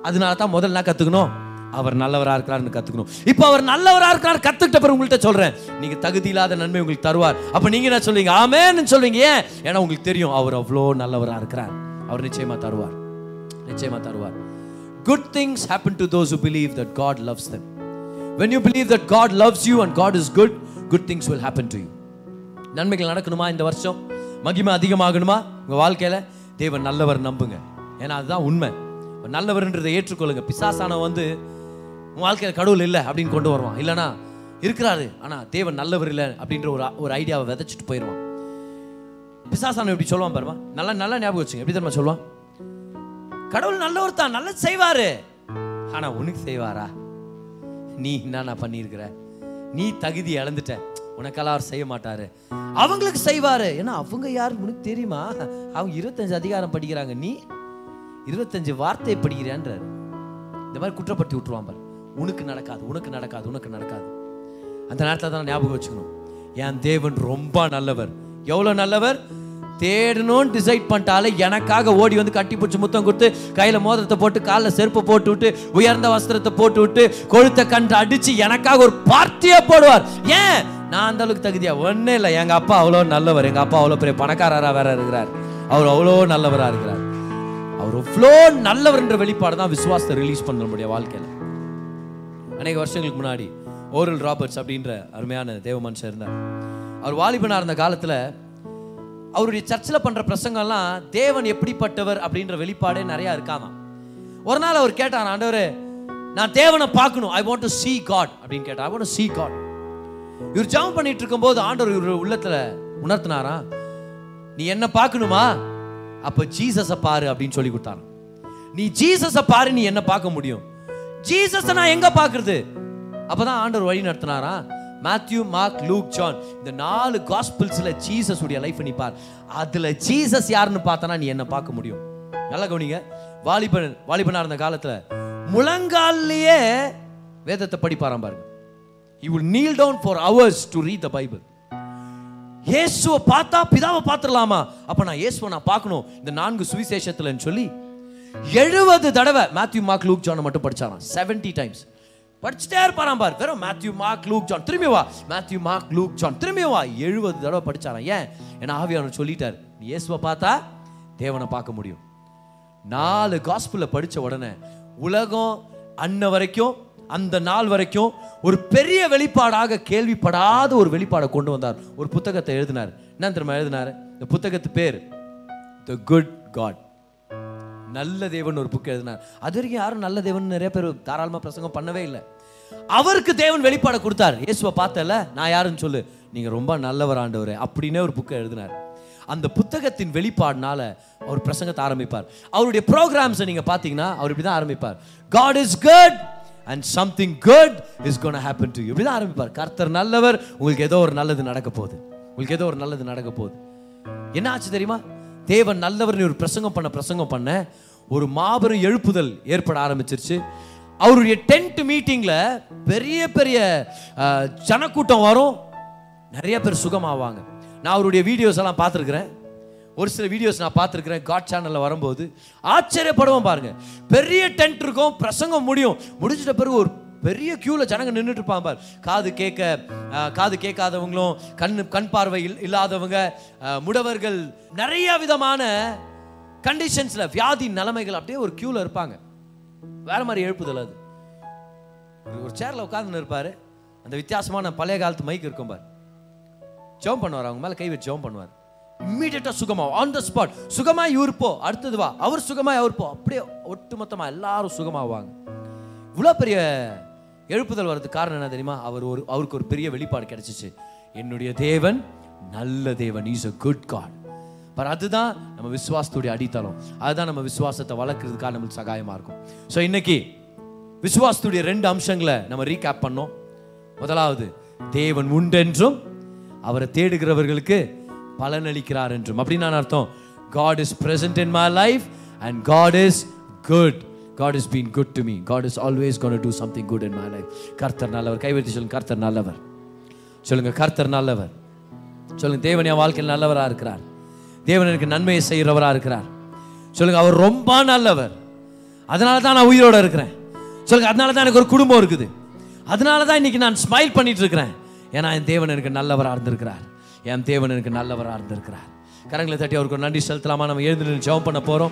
அதனால தான் முதல்ல நான் கத்துக்கணும்? அவர் நல்லவராக இருக்கிறார்னு கற்றுக்கணும் இப்போ அவர் நல்லவராக இருக்கிறார் கற்றுக்கிட்ட பிறகு உங்கள்கிட்ட சொல்கிறேன் நீங்கள் தகுதி இல்லாத நன்மை உங்களுக்கு தருவார். அப்போ நீங்கள் என்ன சொல்வீங்க ஆமேன்னு சொல்லுவீங்க ஏன்? ஏன்னா உங்களுக்கு தெரியும் அவர் அவ்வளோ நல்லவராக இருக்கிறார். அவர் நிச்சயமாக தருவார். நிச்சயமாக தருவார். Good things happen to those who believe that God loves them. When you believe that God loves you and God is good good things will happen to you நன்மைகள் நடக்கணுமா இந்த வருஷம்? மகிமை அதிகமாகணுமா? உங்கள் வாழ்க்கையில்? தேவன் நல்லவர் நம்புங்க. ஏன்னா அதுதான் உண்மை. நல்லவர்ன்றதை ஏற்றுக்கொள்ளுங்க. பிசாசான வந்து உன் வாழ்க்கையில கடவுள் இல்லை அப்படின்னு கொண்டு வருவான். இல்லைனா இருக்கிறாரு ஆனா தேவன் நல்லவர் இல்லை அப்படின்ற ஒரு ஒரு ஐடியாவை விதைச்சிட்டு போயிடுவான் பிசாசான இப்படி சொல்லுவான் பாருமா. நல்லா நல்லா ஞாபகம் வச்சுங்க. எப்படி தெரியுமா சொல்லுவான்? கடவுள் நல்லவர் தான் நல்லது செய்வாரு. ஆனா உனக்கு செய்வாரா? நீ என்னண்ணா பண்ணியிருக்கிற? நீ தகுதி இழந்துட்ட. உனக்கெல்லாம் அவர் செய்ய மாட்டாரு. அவங்களுக்கு செய்வாரு. ஏன்னா அவங்க யார் உனக்கு தெரியுமா? அவங்க இருபத்தஞ்சு அதிகாரம் படிக்கிறாங்க. நீ இருபத்தஞ்சு வார்த்தை படிக்கிறான்றாரு இந்த மாதிரி குற்றப்படுத்தி விட்டுருவான் பாரு. உனக்கு நடக்காது உனக்கு நடக்காது உனக்கு நடக்காது. அந்த நேரத்தில் தான் ஞாபகம் வச்சுக்கணும். என் தேவன் ரொம்ப நல்லவர். எவ்வளோ நல்லவர்? தேடணும்னு டிசைட் பண்ணிட்டாலே எனக்காக ஓடி வந்து கட்டி பிடிச்சி முத்தம் கொடுத்து கையில் மோதிரத்தை போட்டு காலில் செருப்பை போட்டு விட்டு உயர்ந்த வஸ்திரத்தை போட்டு விட்டு கொழுத்த கன்று அடித்து எனக்காக ஒரு பார்ட்டியே போடுவார். ஏன்? நான் அந்த அளவுக்கு தகுதியா? ஒன்றும் இல்லை. எங்கள் அப்பா அவ்வளோ நல்லவர். எங்கள் அப்பா அவ்வளோ பெரிய பணக்காரராக வேற இருக்கிறார். அவர் அவ்வளோ நல்லவராக இருக்கிறார். அவர் அவ்வளோ நல்லவர்ன்ற வெளிப்பாடு தான் விசுவாசத்தை ரிலீஸ் பண்ண நம்முடைய வாழ்க்கையில். அநேக வருஷங்களுக்கு முன்னாடி ஓரல் ராபர்ட்ஸ் அப்படின்ற அருமையான தேவ மனுஷன் இருந்தார் அவர் வாலிபனாக இருந்த காலத்தில் அவருடைய சர்ச்சில் பண்ணுற பிரசங்கம்லாம் தேவன் எப்படிப்பட்டவர் அப்படின்ற வெளிப்பாடே நிறையா இருக்காமா? ஒரு நாள் அவர் கேட்டார் ஆண்டவர் நான் தேவனை பார்க்கணும். I want to see God அப்படின்னு கேட்டார். ஐ வாண்ட் டு காட் இவர் ஜாம் பண்ணிட்டு இருக்கும்போது ஆண்டவர் இவர் உள்ளத்துல உணர்த்தினாரா? நீ என்ன பார்க்கணுமா? அப்ப ஜீசஸை பாரு அப்படின்னு சொல்லி கொடுத்தாராம். நீ ஜீசஸை பாரு நீ என்ன பார்க்க முடியும். ஜீசஸை நான் எங்க பார்க்கறது? அப்பதான் ஆண்டவர் வழி நடத்தினாரா? மேத்யூ மார்க் லூக் ஜான் இந்த நாலு காஸ்பிள்ஸ்ல ஜீசஸ் உடைய லைஃப் நீ பார். அதுல ஜீசஸ் யாருன்னு பார்த்தனா நீ என்ன பார்க்க முடியும்? நல்லா கவனிங்க. வாலிபன் வாலிபனா இருந்த காலத்துல முழங்கால்லையே வேதத்தை படிப்பாராம் பாருங்க. He will kneel down for hours to read the Bible இயேசுவை பார்த்தா பிதாவை பார்த்துடலாமா? அப்போ நான் இயேசுவை நான் பார்க்கணும். இந்த நான்கு சுவிசேஷத்தில்னு சொல்லி எழுபது தடவை மேத்யூ மார்க் லூக் ஜானை மட்டும் படிச்சாராம். 70 டைம்ஸ் படிச்சுட்டே இருப்பாராம் பார். வெறும் மேத்யூ மார்க் லூக் ஜான் திரும்பி வா. மேத்யூ மார்க் லூக் ஜான் திரும்பி வா. எழுபது தடவை படிச்சாராம். ஏன்? ஏன்னா ஆவியானவர் சொல்லிட்டார். நீ இயேசுவை பார்த்தா தேவனை பார்க்க முடியும். நாலு காஸ்பிள படித்த உடனே உலகம் அன்ன வரைக்கும் அந்த நாள் வரைக்கும் ஒரு பெரிய வெளிப்பாடாக கேள்விப்படாத ஒரு வெளிப்பாடை கொண்டு வந்தார். ஒரு புத்தகத்தை எழுதினார். என்ன திரும்ப எழுதினார்? இந்த புத்தகத்து பேர் த குட் காட் நல்ல தேவன் ஒரு புக் எழுதினார். அது வரைக்கும் யாரும் நல்ல தேவன் நிறைய பேர் தாராளமாக பிரசங்கம் பண்ணவே இல்லை. அவருக்கு தேவன் வெளிப்பாடை கொடுத்தார். இயேசுவை பார்த்தல நான் யாருன்னு சொல்லு. நீங்க ரொம்ப நல்லவர் ஆண்டவர் அப்படின்னே ஒரு புக்கை எழுதினார். அந்த புத்தகத்தின் வெளிப்பாடுனால அவர் பிரசங்கத்தை ஆரம்பிப்பார். அவருடைய ப்ரோக்ராம்ஸை நீங்க பார்த்தீங்கன்னா அவர் இப்படி தான் ஆரம்பிப்பார். God is good and something good is gonna happen to இப்படி தான் ஆரம்பிப்பார். கர்த்தர் நல்லவர் உங்களுக்கு ஏதோ ஒரு நல்லது நடக்க போகுது. உங்களுக்கு ஏதோ ஒரு நல்லது நடக்க போகுது. என்ன ஆச்சு தெரியுமா? தேவன் நல்லவர்னு ஒரு பிரசங்கம் பண்ண பிரசங்கம் பண்ண. ஒரு மாபெரும் எழுப்புதல் ஏற்பட ஆரம்பிச்சிருச்சு. அவருடைய டென்ட் மீட்டிங்கில் பெரிய பெரிய ஜனக்கூட்டம் வரும். நிறைய பேர் சுகமாவாங்க. நான் அவருடைய வீடியோஸ் எல்லாம் பார்த்துருக்குறேன். ஒரு சில வீடியோஸ் நான் பார்த்துருக்குறேன். காட் சேனலில் வரும்போது. ஆச்சரியப்படுவோம் பாருங்கள் பெரிய டென்ட் இருக்கும் பிரசங்கம் முடியும். முடிஞ்சிட்ட பிறகு ஒரு பெரிய க்யூவில் ஜனங்க நின்றுட்டு இருப்பாங்க காது கேட்க காது கேட்காதவங்களும் கண் கண் பார்வை இல்- இல்லாதவங்க முடவர்கள் நிறைய விதமான கண்டிஷன்ஸில் வியாதி நிலைமைகள் அப்படியே ஒரு க்யூவில் இருப்பாங்க. வேற மாதிரி எழுப்புதல் அது. ஒரு- சேரில் உட்காந்துன்னு இருப்பார் அந்த வித்தியாசமான பழைய காலத்து மைக் இருக்கும் பார். ஜெபம் பண்ணுவார் அவங்க மேலே கை வச்சு ஜெபம் பண்ணுவார். இம்மீடியட்டாக சுகமாக ஆன் த ஸ்பாட் சுகமாக இவர் போ அடுத்தது வா. அவர் சுகமாக அவர் போ. அப்படியே ஒட்டுமொத்தமாக எல்லாரும் சுகமாவாங்க. இவ்வளோ பெரிய எழுப்புதல் வர்றதுக்கு காரணம் என்ன தெரியுமா? அவர் ஒரு அவருக்கு ஒரு பெரிய வெளிப்பாடு கிடைச்சிச்சு. என்னுடைய தேவன் நல்ல தேவன். இஸ் அ குட் காட் பர் அதுதான் நம்ம விசுவாசத்துடைய அடித்தளம். அதுதான் நம்ம விசுவாசத்தை வளர்க்குறதுக்காக நம்மளுக்கு சகாயமாக இருக்கும். ஸோ இன்னைக்கு விசுவாசத்துடைய ரெண்டு அம்சங்களை நம்ம ரீகேப் பண்ணோம். முதலாவது தேவன் உண்டென்றும் அவரை தேடுகிறவர்களுக்கு பலனளிக்கிறார் என்றும். அப்படின்னு நான் அர்த்தம்? God is present in my life and God is good God is been good to me God is always gonna do something good in my life கர்த்தர் நல்லவர். கைவெட்டி சொல்லுங்க. கர்த்தர் நல்லவர். சொல்லுங்க. கர்த்தர் நல்லவர். சொல்லுங்க. தேவன் என் வாழ்க்கையில் நல்லவராக இருக்கிறார். தேவன் எனக்கு நன்மையை செய்கிறவராக இருக்கிறார். சொல்லுங்க. அவர் ரொம்ப நல்லவர். அதனால தான் நான் உயிரோடு இருக்கிறேன். சொல்லுங்க. அதனால தான் எனக்கு ஒரு குடும்பம் இருக்குது. அதனால தான் இன்னைக்கு நான் ஸ்மைல் பண்ணிட்டு இருக்கிறேன் ஏன்னா என் தேவன் எனக்கு நல்லவராக இருந்திருக்கிறார். என் தேவன் எனக்கு நல்லவராக இருந்திருக்கிறார். கரங்களை தட்டி அவருக்கு நன்றி செலுத்தலாமா? நம்ம எழுந்து நின்று ஜெபம் பண்ண போகிறோம்